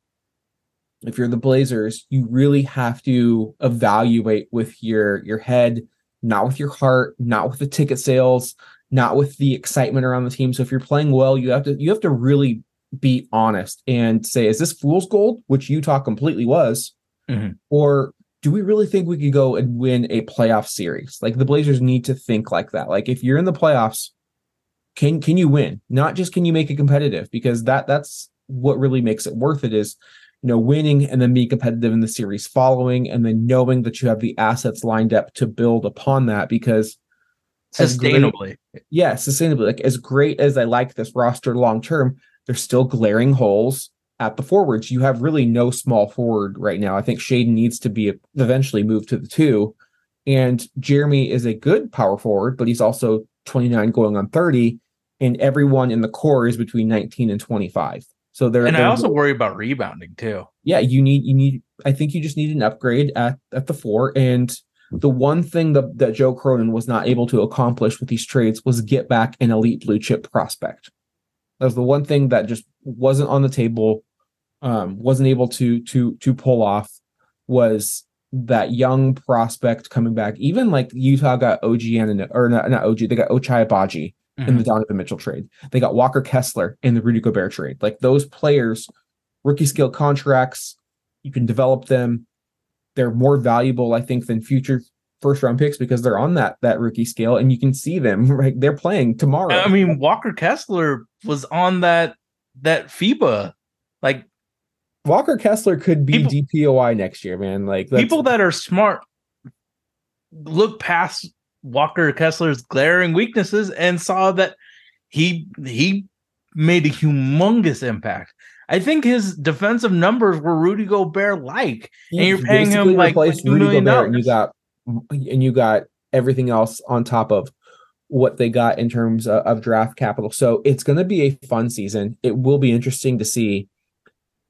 if you're the Blazers, you really have to evaluate with your your head, not with your heart, not with the ticket sales, not with the excitement around the team. So if you're playing well, you have to you have to really be honest and say, is this fool's gold, which Utah completely was, Mhm. or do we really think we could go and win a playoff series? Like the Blazers need to think like that. Like if you're in the playoffs, can can you win? Not just can you make it competitive because that that's what really makes it worth it is you know winning and then being competitive in the series following and then knowing that you have the assets lined up to build upon that because as great- Sustainably. yeah, sustainably. Like as great as I like this roster long term, there's still glaring holes at the forwards. You have really no small forward right now. I think Shaedon needs to be eventually moved to the two. And Jerami is a good power forward, but he's also 29 going on 30. And everyone in the core is between 19 and 25. So they're And I also worry about rebounding too. yeah, you need you need I think you just need an upgrade at at the four. And the one thing that, that Joe Cronin was not able to accomplish with these trades was get back an elite blue chip prospect. That was the one thing that just wasn't on the table, um, wasn't able to to to pull off was that young prospect coming back. Even like Utah got OG and or not, not OG, they got Ochai Agbaji in the mm-hmm. Donovan Mitchell trade. They got Walker Kessler in the Rudy Gobert trade. Like those players, rookie skill contracts, you can develop them. They're more valuable, I think, than future first round picks because they're on that that rookie scale and you can see them right they're playing tomorrow. I mean, Walker Kessler was on that that FIBA. Like Walker Kessler could be People- DPOY next year, man. Like people that are smart look past Walker Kessler's glaring weaknesses and saw that he he made a humongous impact. I think his defensive numbers were Rudy Gobert like. and you're paying him, like, replaced $2 Rudy million Gobert and you got and you got everything else on top of what they got in terms of, of draft capital. So it's going to be a fun season. It will be interesting to see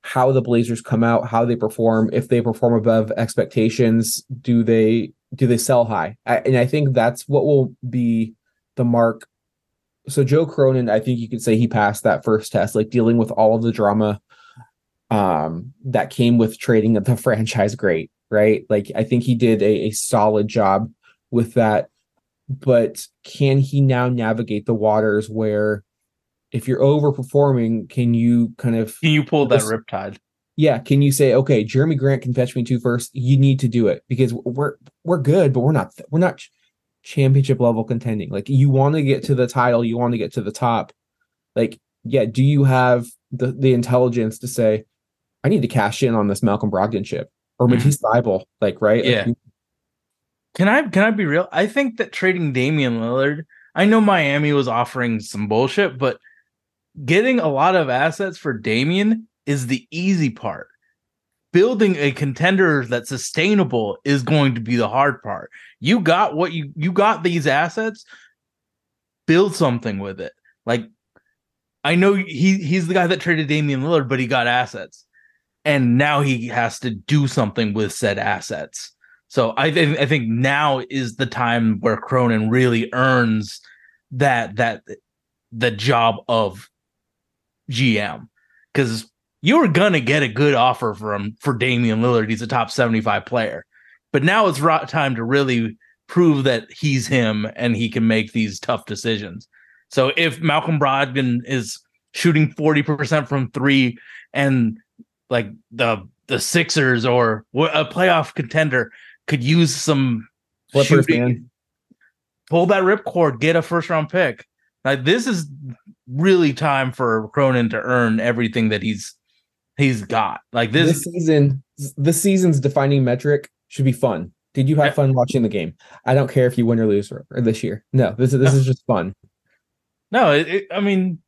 how the Blazers come out, how they perform, if they perform above expectations, do they do they sell high? I, and I think that's what will be the mark. So Joe Cronin, I think you could say he passed that first test, like dealing with all of the drama um that came with trading the franchise great, right? Like I think he did a, a solid job with that. But can he now navigate the waters where if you're overperforming, can you kind of Can you pull that riptide? Yeah, can you say, okay, Jerami Grant can fetch me two first? You need to do it because we're we're good, but we're not we're not championship level contending. Like you want to get to the title, you want to get to the top. Like, yeah, do you have the the intelligence to say, I need to cash in on this Malcolm Brogdon chip or Mhm. Matisse like right? Like, Yeah. Can I can I be real? I think that trading Damian Lillard, I know Miami was offering some bullshit, but getting a lot of assets for Damian is the easy part. Building a contender that's sustainable is going to be the hard part. You got what you you got these assets, build something with it. Like I know he he's the guy that traded Damian Lillard, but he got assets. And now he has to do something with said assets. So I think I think now is the time where Cronin really earns that that the job of GM because you were gonna get a good offer from for Damian Lillard. He's a top seventy five player, but now it's time to really prove that he's him and he can make these tough decisions. So if Malcolm Brogdon is shooting forty percent from three and like the the Sixers or a playoff contender could use some Clippers, shooting, man. pull that ripcord, get a first round pick. Like this is really time for Cronin to earn everything that he's he's got. Like this this, season, the season's defining metric should be fun. Did you have fun watching the game? I don't care if you win or lose or, or this year. No, this is this is just fun. no, it, it- I mean,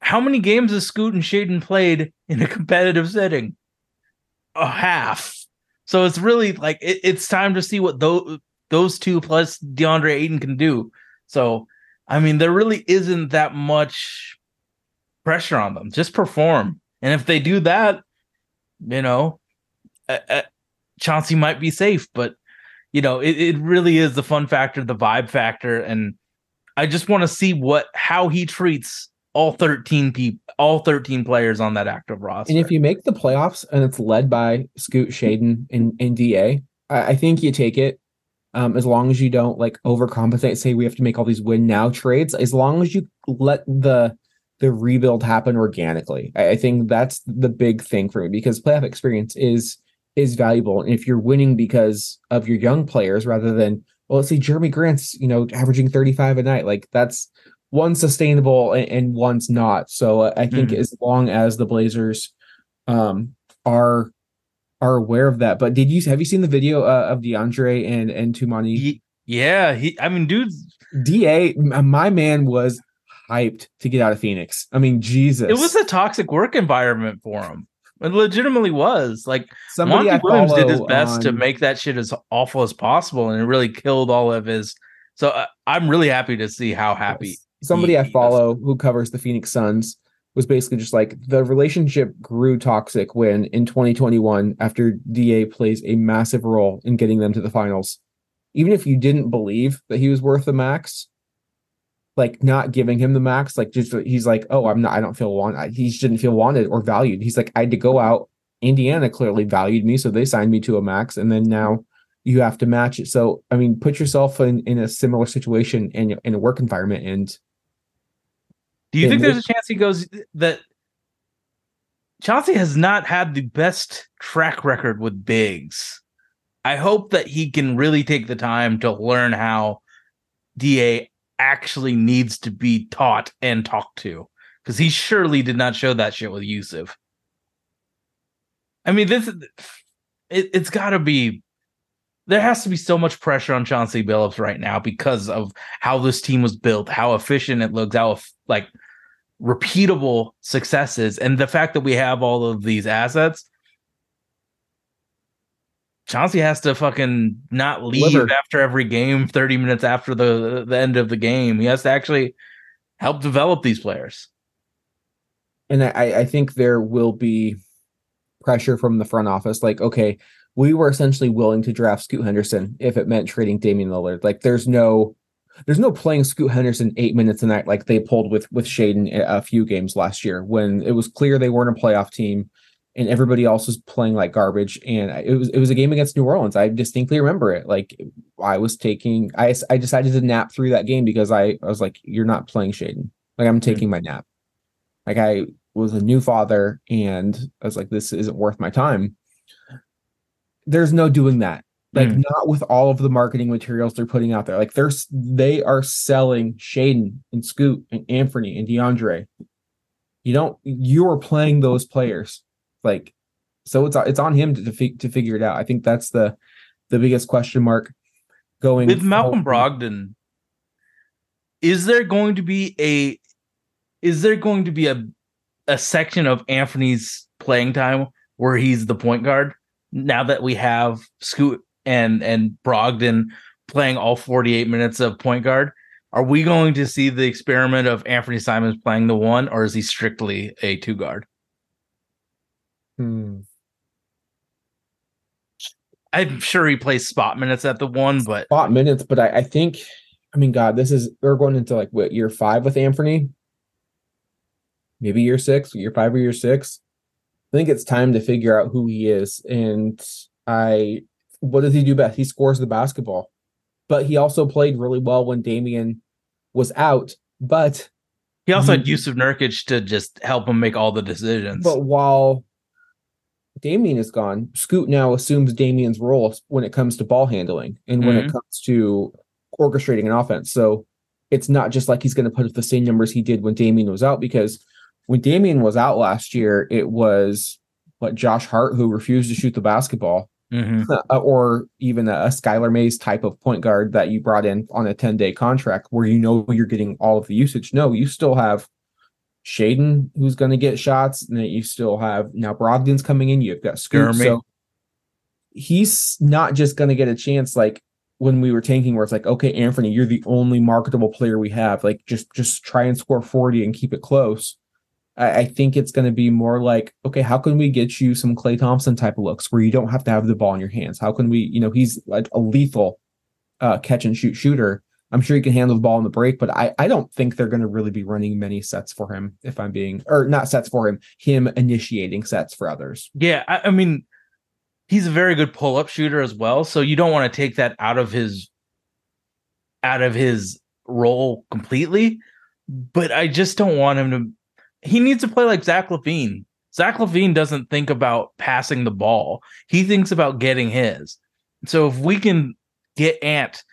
how many games has Scoot and Shaedon played in a competitive setting? A half. So it's really like it, it's time to see what those those two plus DeAndre Ayton can do. So I mean, there really isn't that much pressure on them. Just perform, and if they do that, you know, Chauncey might be safe. But you know, it, it really is the fun factor, the vibe factor, and I just want to see what how he treats all thirteen people, all thirteen players on that active roster. And if you make the playoffs and it's led by Scoot Shaedon and, and DA, I, I think you take it. Um, as long as you don't like overcompensate, say we have to make all these win now trades, as long as you let the the rebuild happen organically. I, I think that's the big thing for me because playoff experience is is valuable. And if you're winning because of your young players rather than, well, let's see, Jerami Grant's, you know, averaging 35 a night, like that's one sustainable and, and one's not. So uh, I think Mhm. as long as the Blazers um, are are aware of that. But did you have you seen the video uh, of DeAndre and and Toumani? Yeah, he. I mean, dude, Da, my man was hyped to get out of Phoenix. I mean, Jesus, it was a toxic work environment for him. It legitimately was. Like somebody Monty I Williams did his best to make that shit as awful as possible, and it really killed all of his. So uh, I'm really happy to see how happy. somebody he I follow who covers the Phoenix Suns was basically just like the relationship grew toxic when in 2021 after DA plays a massive role in getting them to the finals. Even if you didn't believe that he was worth the max, like not giving him the max, like just he's like, oh, I'm not, I don't feel wanted. He just didn't feel wanted or valued. He's like, I had to go out. Indiana clearly valued me, so they signed me to a max, and then now you have to match it. So I mean, put yourself in in a similar situation in in a work environment, and Do you think there's a chance he goes that Chauncey has not had the best track record with bigs? I hope that he can really take the time to learn how DA actually needs to be taught and talked to because he surely did not show that shit with Jusuf. I mean, this it, it's got to be. There has to be so much pressure on Chauncey Billups right now because of how this team was built, how efficient it looks, how like repeatable successes, and the fact that we have all of these assets. Chauncey has to fucking not leave Deliver. after every game, 30 minutes after the, the end of the game. He has to actually help develop these players. and I, I think there will be pressure from the front office. Like, okay, we were essentially willing to draft Scoot Henderson if it meant trading Damian Lillard. Like, there's no, there's no playing Scoot Henderson eight minutes a night like they pulled with with Shaedon a few games last year when it was clear they weren't a playoff team and everybody else was playing like garbage. And it was it was a game against New Orleans. I distinctly remember it. Like I was taking, I I decided to nap through that game because I I was like, you're not playing Shaedon. Like I'm taking my nap. Like I was a new father and I was like, this isn't worth my time. There's no doing that. Like Mm. not with all of the marketing materials they're putting out there. Like there's they are selling Shaedon and Scoot and Anthony and DeAndre. You don't you are playing those players. Like so it's it's on him to to, fi- to figure it out. I think that's the the biggest question mark going with Malcolm forward. Brogdon, is there going to be a is there going to be a a section of Anthony's playing time where he's the point guard now that we have Scoot and and Brogdon playing all 48 minutes of point guard? Are we going to see the experiment of Anthony Simons playing the one, or is he strictly a two guard? Hmm. I'm sure he plays spot minutes at the one, but spot minutes, but I, I think, I mean, God, this is we're going into like what year five with Anthony, maybe year six, year five or year six. I think it's time to figure out who he is, and I, what does he do best? He scores the basketball, but he also played really well when Damian was out. But he also had. Jusuf Nurkic to just help him make all the decisions. but while Damian is gone, Scoot now assumes Damian's role when it comes to ball handling and when it comes to orchestrating an offense. So it's not just like he's going to put up the same numbers he did when Damian was out, because when Damian was out last year, it was what Josh Hart who refused to shoot the basketball, Mhm. uh, or even a, a Skylar Mays type of point guard that you brought in on a 10 day contract where you know you're getting all of the usage. No, you still have Shaedon who's going to get shots, and then you still have now Brogdon's coming in. You've got Scoot, so he's not just going to get a chance like when we were tanking, where it's like, okay, Anthony, you're the only marketable player we have. Like, just just try and score forty and keep it close. I, I think it's going to be more like, okay, how can we get you some Klay Thompson type of looks where you don't have to have the ball in your hands? How can we, you know, he's like a lethal uh, catch and shoot shooter. I'm sure he can handle the ball in the break, but I, I don't think they're going to really be running many sets for him if I'm being, or not sets for him, him initiating sets for others. Yeah, I, I mean, he's a very good pull-up shooter as well. So you don't want to take that out of his out of his role completely. But I just don't want him to. He needs to play like Zach LaVine. Zach LaVine doesn't think about passing the ball. He thinks about getting his. So if we can get Ant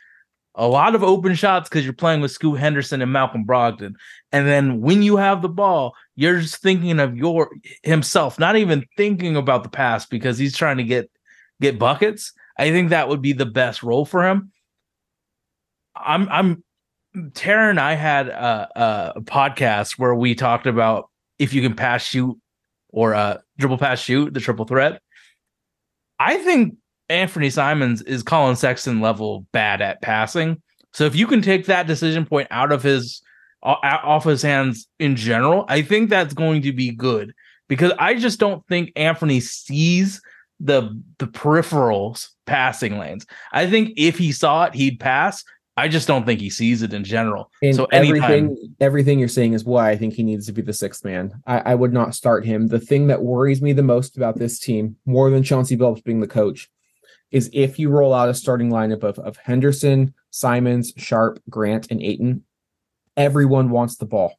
a lot of open shots because you're playing with Scoot Henderson and Malcolm Brogdon, and then when you have the ball, you're just thinking of your himself, not even thinking about the pass because he's trying to get get buckets. I think that would be the best role for him. I'm I'm Tara and I had a, a podcast where we talked about if you can pass shoot or uh dribble pass shoot the triple threat. I think Anthony Simons is Collin Sexton level bad at passing. So if you can take that decision point out of his off his hands in general, I think that's going to be good because I just don't think Anthony sees the the peripherals passing lanes. I think if he saw it, he'd pass. I just don't think he sees it in general. And so anytime, everything everything you're saying is why I think he needs to be the sixth man. I, I would not start him. The thing that worries me the most about this team, more than Chauncey Billups being the coach, is if you roll out a starting lineup of, of Henderson, Simons, Sharpe, Grant, and Ayton, everyone wants the ball.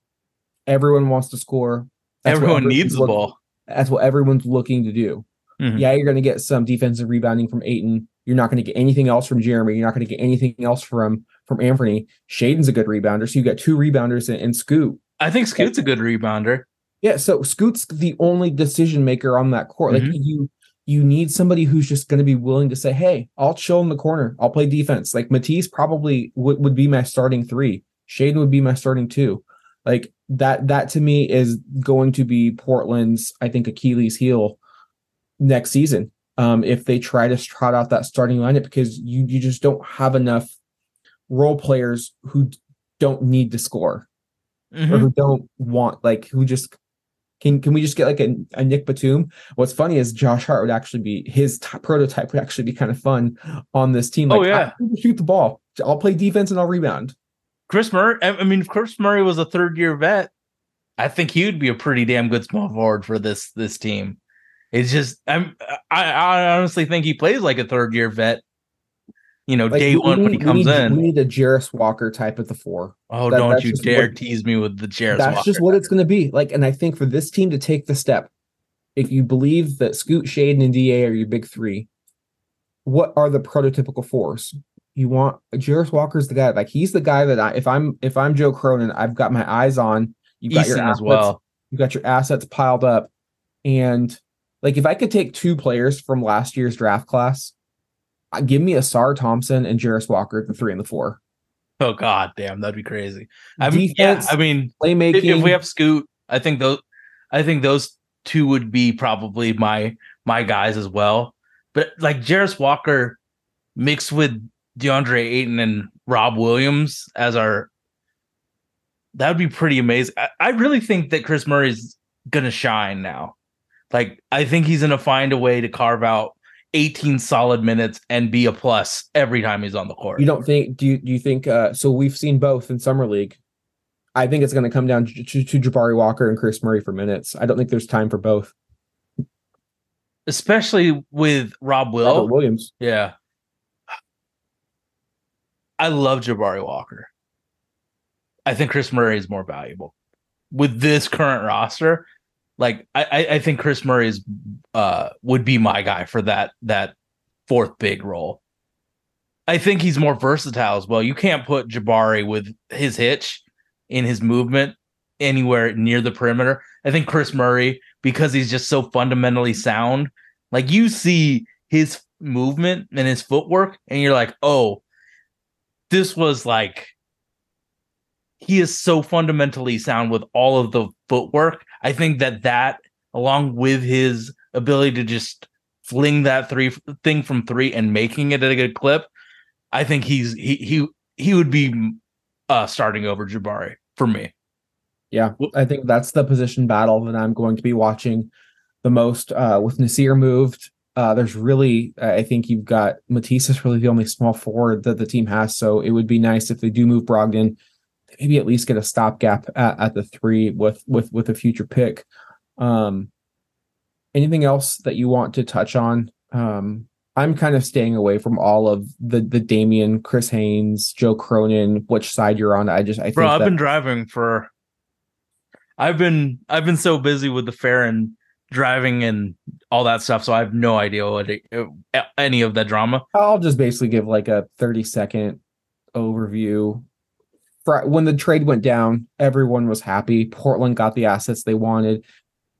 Everyone wants to score. That's everyone needs the looking- ball. That's what everyone's looking to do. Mhm. Yeah, you're going to get some defensive rebounding from Ayton. You're not going to get anything else from Jerami. You're not going to get anything else from from Anthony. Shaedon's a good rebounder, so you got two rebounders and, and Scoot. I think Scoot's a good rebounder. Yeah, so Scoot's the only decision maker on that court. Like Mhm. you, you need somebody who's just going to be willing to say, "Hey, I'll chill in the corner. I'll play defense." Like Matisse probably would would be my starting three. Shaedon would be my starting two. Like that. That to me is going to be Portland's, I think, Achilles heel next season. Um, if they try to trot out that starting lineup, because you you just don't have enough role players who don't need to score Mhm. or who don't want like who just can can we just get like a, a Nic Batum? What's funny is Josh Hart would actually be his prototype would actually be kind of fun on this team. Oh, Like, yeah. Shoot the ball. I'll play defense and I'll rebound. Kris Murray. I I mean, if Kris Murray was a third year vet, I think he would be a pretty damn good small forward for this this team. It's just I'm I, I honestly think he plays like a third year vet. You know, Like, day one when he need- we comes need, in. we need a Jarace Walker type at the four. oh, that- don't you dare what- tease me with the Jarace That's Walker. just what it's going to be. Like, and I think for this team to take the step, if you believe that Scoot, Shaedon, and Da are your big three, what are the prototypical fours? You want Jarace Walker's the guy. Like he's the guy that I, if I'm if I'm Joe Cronin, I've got my eyes on. You've got your Easton as assets, well. You've got your assets piled up, and like if I could take two players from last year's draft class, Uh, give me Ausar Thompson and Jarace Walker, the three and the four. Oh god damn, that'd be crazy. I mean, Defense, yeah, I mean, playmaking. if, if we have Scoot, I think those I think those two would be probably my my guys as well. But like Jarace Walker mixed with DeAndre Ayton and Rob Williams as our that would be pretty amazing. I, I really think that Kris Murray's gonna shine now. Like I think he's gonna find a way to carve out 18 solid minutes and be a plus every time he's on the court. You don't think? Do you do you think? Uh, so we've seen both in summer league. I think it's going to come down to, to, to Jabari Walker and Kris Murray for minutes. I don't think there's time for both. especially with Rob Will. Robert Williams. Yeah. I love Jabari Walker. I think Kris Murray is more valuable. With this current roster, like I, I, think Kris Murray is uh would be my guy for that that fourth big role. I think he's more versatile as well. You can't put Jabari with his hitch in his movement anywhere near the perimeter. I think Kris Murray, because he's just so fundamentally sound, like you see his movement and his footwork, and you're like, oh, this was like he is so fundamentally sound with all of the footwork. I think that that, along with his ability to just fling that three thing from three and making it at a good clip, I think he's he he he would be uh starting over Jabari for me. Yeah, I think that's the position battle that I'm going to be watching the most. Uh, with Nassir moved, uh, there's really, I think you've got Matisse is really the only small forward that the team has. So it would be nice if they do move Brogdon, maybe at least get a stopgap at, at the three with with with a future pick. Um, anything else that you want to touch on? Um, I'm kind of staying away from all of the the Damian, Chris Haynes, Joe Cronin, which side you're on. I just I Bro, I've that- been driving for I've been I've been so busy with the fair and driving and all that stuff, so I have no idea what it, uh, any of that drama. I'll just basically give like a 30 second overview. When the trade went down, everyone was happy. Portland got the assets they wanted.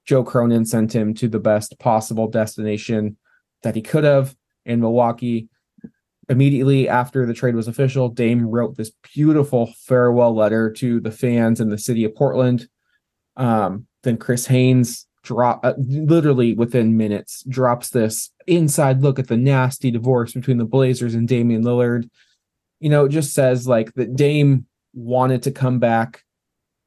Joe Cronin sent him to the best possible destination that he could have in Milwaukee. Immediately after the trade was official, Dame wrote this beautiful farewell letter to the fans in the city of Portland. Um, then Chris Haynes drop uh, literally within minutes drops this inside look at the nasty divorce between the Blazers and Damian Lillard. You know, it just says like that Dame wanted to come back.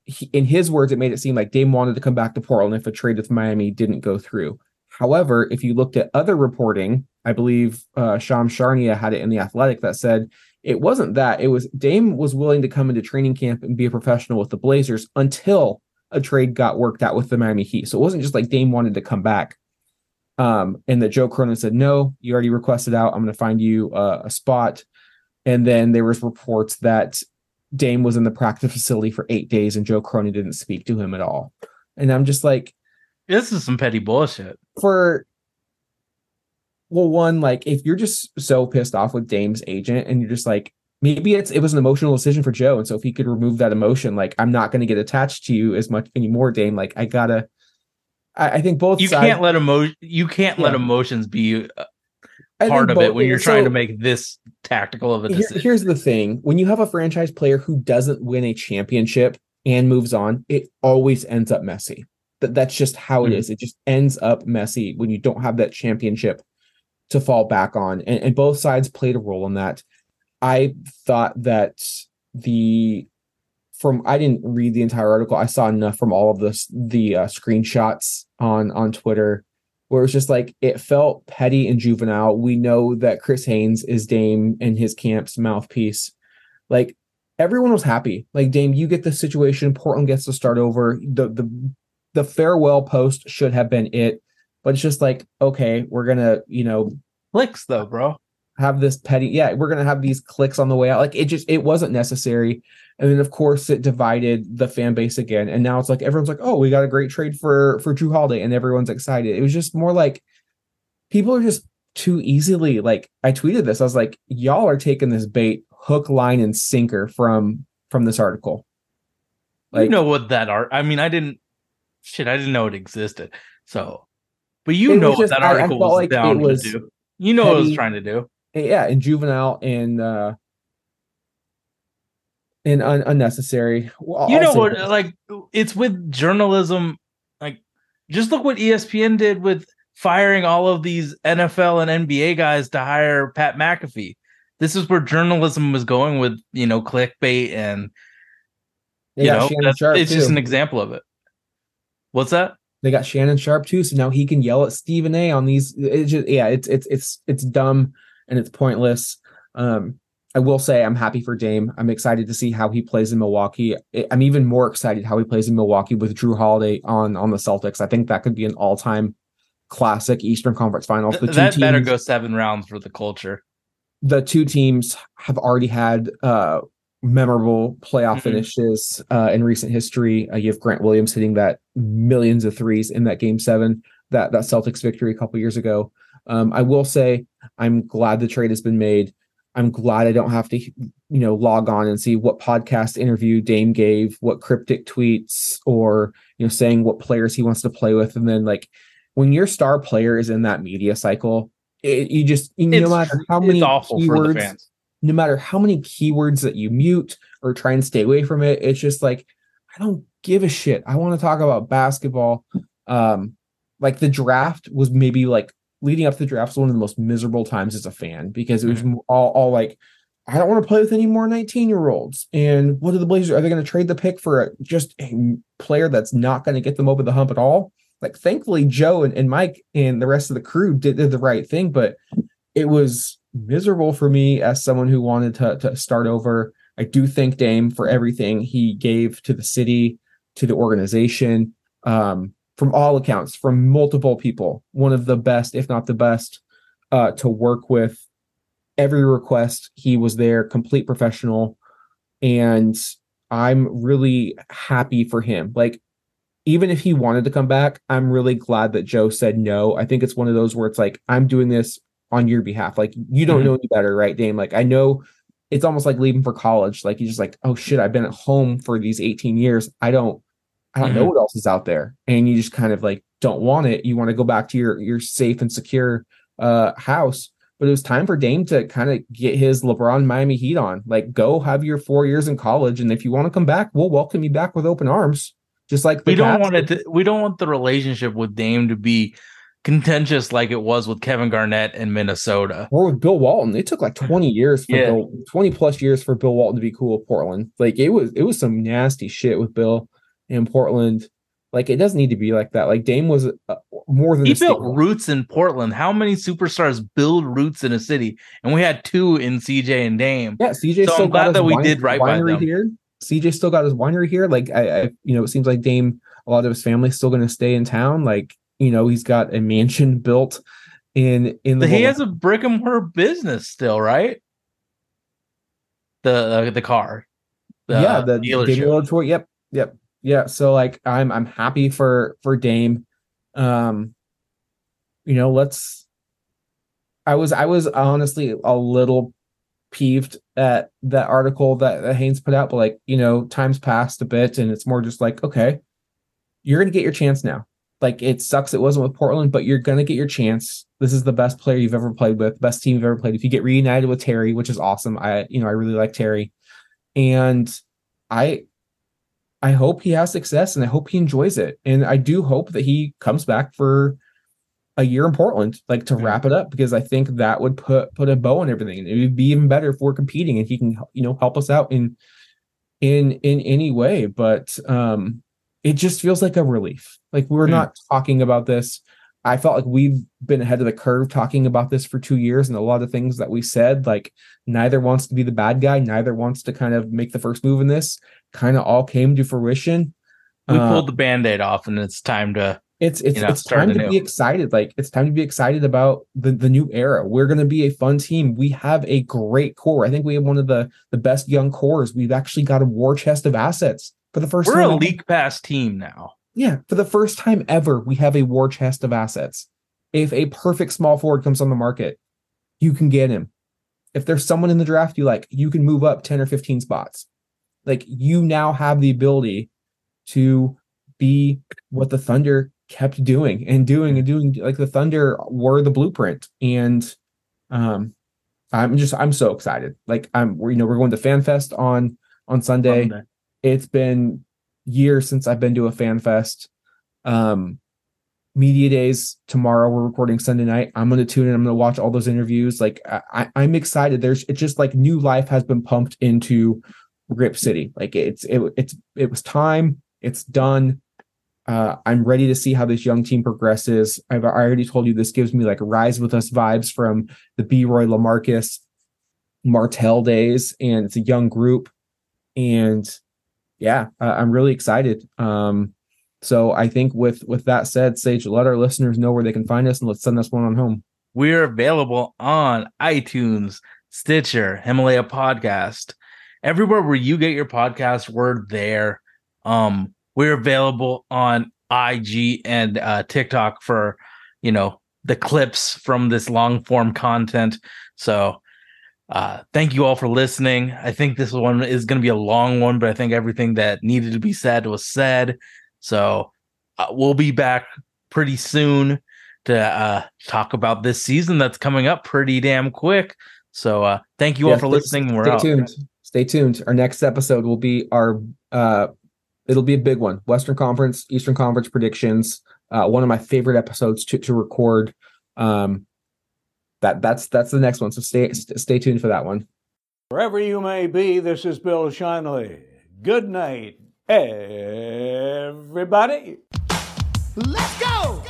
He, in his words, it made it seem like Dame wanted to come back to Portland if a trade with Miami didn't go through. However, if you looked at other reporting, I believe uh, Sham Charania had it in the Athletic that said it wasn't that. It was Dame was willing to come into training camp and be a professional with the Blazers until a trade got worked out with the Miami Heat. So it wasn't just like Dame wanted to come back. Um, and that Joe Cronin said, no, you already requested out. I'm going to find you uh, a spot. And then there was reports that Dame was in the practice facility for eight days and Joe Cronin didn't speak to him at all. And I'm just like, This is some petty bullshit. for well, one, like if you're just so pissed off with Dame's agent and you're just like, maybe it's it was an emotional decision for Joe. And so if he could remove that emotion, like I'm not gonna get attached to you as much anymore, Dame. Like I gotta I, I think both You sides can't let emo you can't let emotions be think part of both- it when you're so trying to make this tactical of a here- here's the thing. When you have a franchise player who doesn't win a championship and moves on, it always ends up messy. That that's just how it Mhm. is. It just ends up messy when you don't have that championship to fall back on. And, and both sides played a role in that. I thought that the from I didn't read the entire article. I saw enough from all of this the uh, screenshots on on Twitter where it's just like it felt petty and juvenile. We know that Chris Haynes is Dame and his camp's mouthpiece. Like everyone was happy. Like Dame, you get the situation. Portland gets to start over. The the the farewell post should have been it, but it's just like okay, we're gonna you know Clicks though, bro. Have this petty yeah we're gonna have these clicks on the way out. Like it just it wasn't necessary. And then of course it divided the fan base again. And now it's like everyone's like oh we got a great trade for for jrue holiday and everyone's excited. It was just more like people are just too easily like i tweeted this. I was like y'all are taking this bait hook line and sinker from from this article. You know what that art I mean, I didn't shit, I didn't know it existed. So but you know was what just- that I- I article was like down was to do. You know what it was trying to do. Yeah and juvenile and uh and un- unnecessary Well, you know what like it's with journalism like just look what espn did with firing all of these nfl and nba guys to hire pat mcafee this is where journalism was going with you know clickbait and you know Shannon that's- Sharpe, it's just an example of it what's that They got Shannon Sharpe too, so now he can yell at Stephen A. on these. It's just yeah, it's it's it's it's dumb and it's pointless. Um, I will say I'm happy for Dame. I'm excited to see how he plays in Milwaukee. I'm even more excited how he plays in Milwaukee with Jrue Holiday on on the Celtics. I think that could be an all time classic Eastern Conference Finals. The that better teams- go seven rounds for the culture the two teams have already had uh memorable playoff Mhm. finishes uh in recent history uh, you have grant williams hitting that millions of threes in that game seven that that celtics victory a couple years ago um i will say i'm glad the trade has been made i'm glad i don't have to you know log on and see what podcast interview dame gave what cryptic tweets or you know saying what players he wants to play with and then like when your star player is in that media cycle it, you just no matter how many it's awful for the keywords fans no matter how many keywords that you mute or try and stay away from it, it's just like I don't give a shit. I want to talk about basketball. Um, like the draft was maybe like leading up to the draft was one of the most miserable times as a fan because it was all all like I don't want to play with any more 19 year olds. And what are the Blazers? Are they going to trade the pick for a, just a player that's not going to get them over the hump at all? Like, thankfully, Joe and, and Mike and the rest of the crew did, did the right thing, but it was miserable for me as someone who wanted to, to start over. I do thank Dame for everything he gave to the city, to the organization, um, from all accounts, from multiple people. One of the best, if not the best, uh, to work with. Every request, he was there, complete professional. And I'm really happy for him. Like, even if he wanted to come back, I'm really glad that Joe said no. I think it's one of those where it's like, I'm doing this on your behalf. Like, you don't Mhm. know any better, right, Dame? Like, I know it's almost like leaving for college. Like, you're just like, oh shit, I've been at home for these 18 years. I don't, I don't know Mhm. what else is out there. And you just kind of like don't want it. You want to go back to your your safe and secure uh house. But it was time for Dame to kind of get his LeBron Miami Heat on. Like, go have your four years in college, and if you want to come back, we'll welcome you back with open arms. Just like we don't Cavs want it. To, we don't want the relationship with Dame to be contentious like it was with Kevin Garnett in Minnesota. or with Bill Walton. It took like 20 years for Yeah. Bill, 20 plus years for Bill Walton to be cool with Portland. Like it was it was some nasty shit with Bill in Portland. Like it doesn't need to be like that. Like Dame was uh, more than He built staple. roots in Portland. How many superstars build roots in a city? And we had two in CJ and Dame. Yeah, CJ So still I'm glad that we wine- did right by winery them. here. CJ still got his winery here. Like I, I you know, it seems like Dame, a lot of his family's still going to stay in town. Like you know, he's got a mansion built in in the. he has a brick and mortar business still, right? The uh, the car. yeah, the dealership. Tour. Yep, yep, yeah. So like, I'm I'm happy for for Dame. Um, you know, let's. I was I was honestly a little peeved at that article that, that Haynes put out, but like you know, times passed a bit, and it's more just like, okay, you're gonna get your chance now. Like it sucks it wasn't with Portland, but you're gonna get your chance. This is the best player you've ever played with, best team you've ever played. If you get reunited with Terry, which is awesome, I you know I really like Terry, and I I hope he has success and I hope he enjoys it. And I do hope that he comes back for a year in Portland, like to Yeah. wrap it up, because I think that would put put a bow on everything. And it would be even better if we're competing and he can, you know, help us out in in in any way. But um it just feels like a relief. Like we're Hmm. not talking about this. I felt like we've been ahead of the curve talking about this for two years, and a lot of things that we said, like neither wants to be the bad guy, neither wants to kind of make the first move in this, kind of all came to fruition. We Uh, pulled the band-aid off and it's time to it's it's you know, it's time to anew. be excited. Like it's time to be excited about the the new era. We're going to be a fun team. We have a great core. I think we have one of the the best young cores. We've actually got a war chest of assets for the 1st we're time. a league pass team now. Yeah, for the first time ever, we have a war chest of assets. If a perfect small forward comes on the market, you can get him. If there's someone in the draft you like, you can move up 10 or 15 spots. Like you now have the ability to be what the Thunder kept doing and doing and doing. Like the Thunder were the blueprint. And um I'm just I'm so excited. Like I'm we're, you know, we're going to FanFest on on Sunday Monday. it's been years since I've been to a fan fest. Um, media days tomorrow. We're recording Sunday night. I'm going to tune in. I'm going to watch all those interviews. Like I, I'm excited. There's it's just like new life has been pumped into Grip City. Like it's it it's it was time. It's done. Uh, I'm ready to see how this young team progresses. I've I already told you this gives me like rise with us vibes from the B. Roy Lamarcus Martell days, and it's a young group. And yeah, I'm really excited. Um, so I think with with that said, Sage, let our listeners know where they can find us, and let's send us one on home. We're available on iTunes, Stitcher, Himalaya Podcast, everywhere where you get your podcast. We're there. Um, we're available on IG and uh, TikTok for you know the clips from this long form content. So, uh, thank you all for listening. I think this one is going to be a long one, but I think everything that needed to be said was said. So, uh, we'll be back pretty soon to uh, talk about this season that's coming up pretty damn quick. So uh, thank you all for stay- listening. We're stay out. tuned. Stay tuned. Our next episode will be our uh it'll be a big one. Western Conference, Eastern Conference predictions. Uh one of my favorite episodes to to record. Um that that's that's the next one. So stay stay tuned for that one. Wherever you may be, this is Bill Shinley. Good night, everybody. Let's go!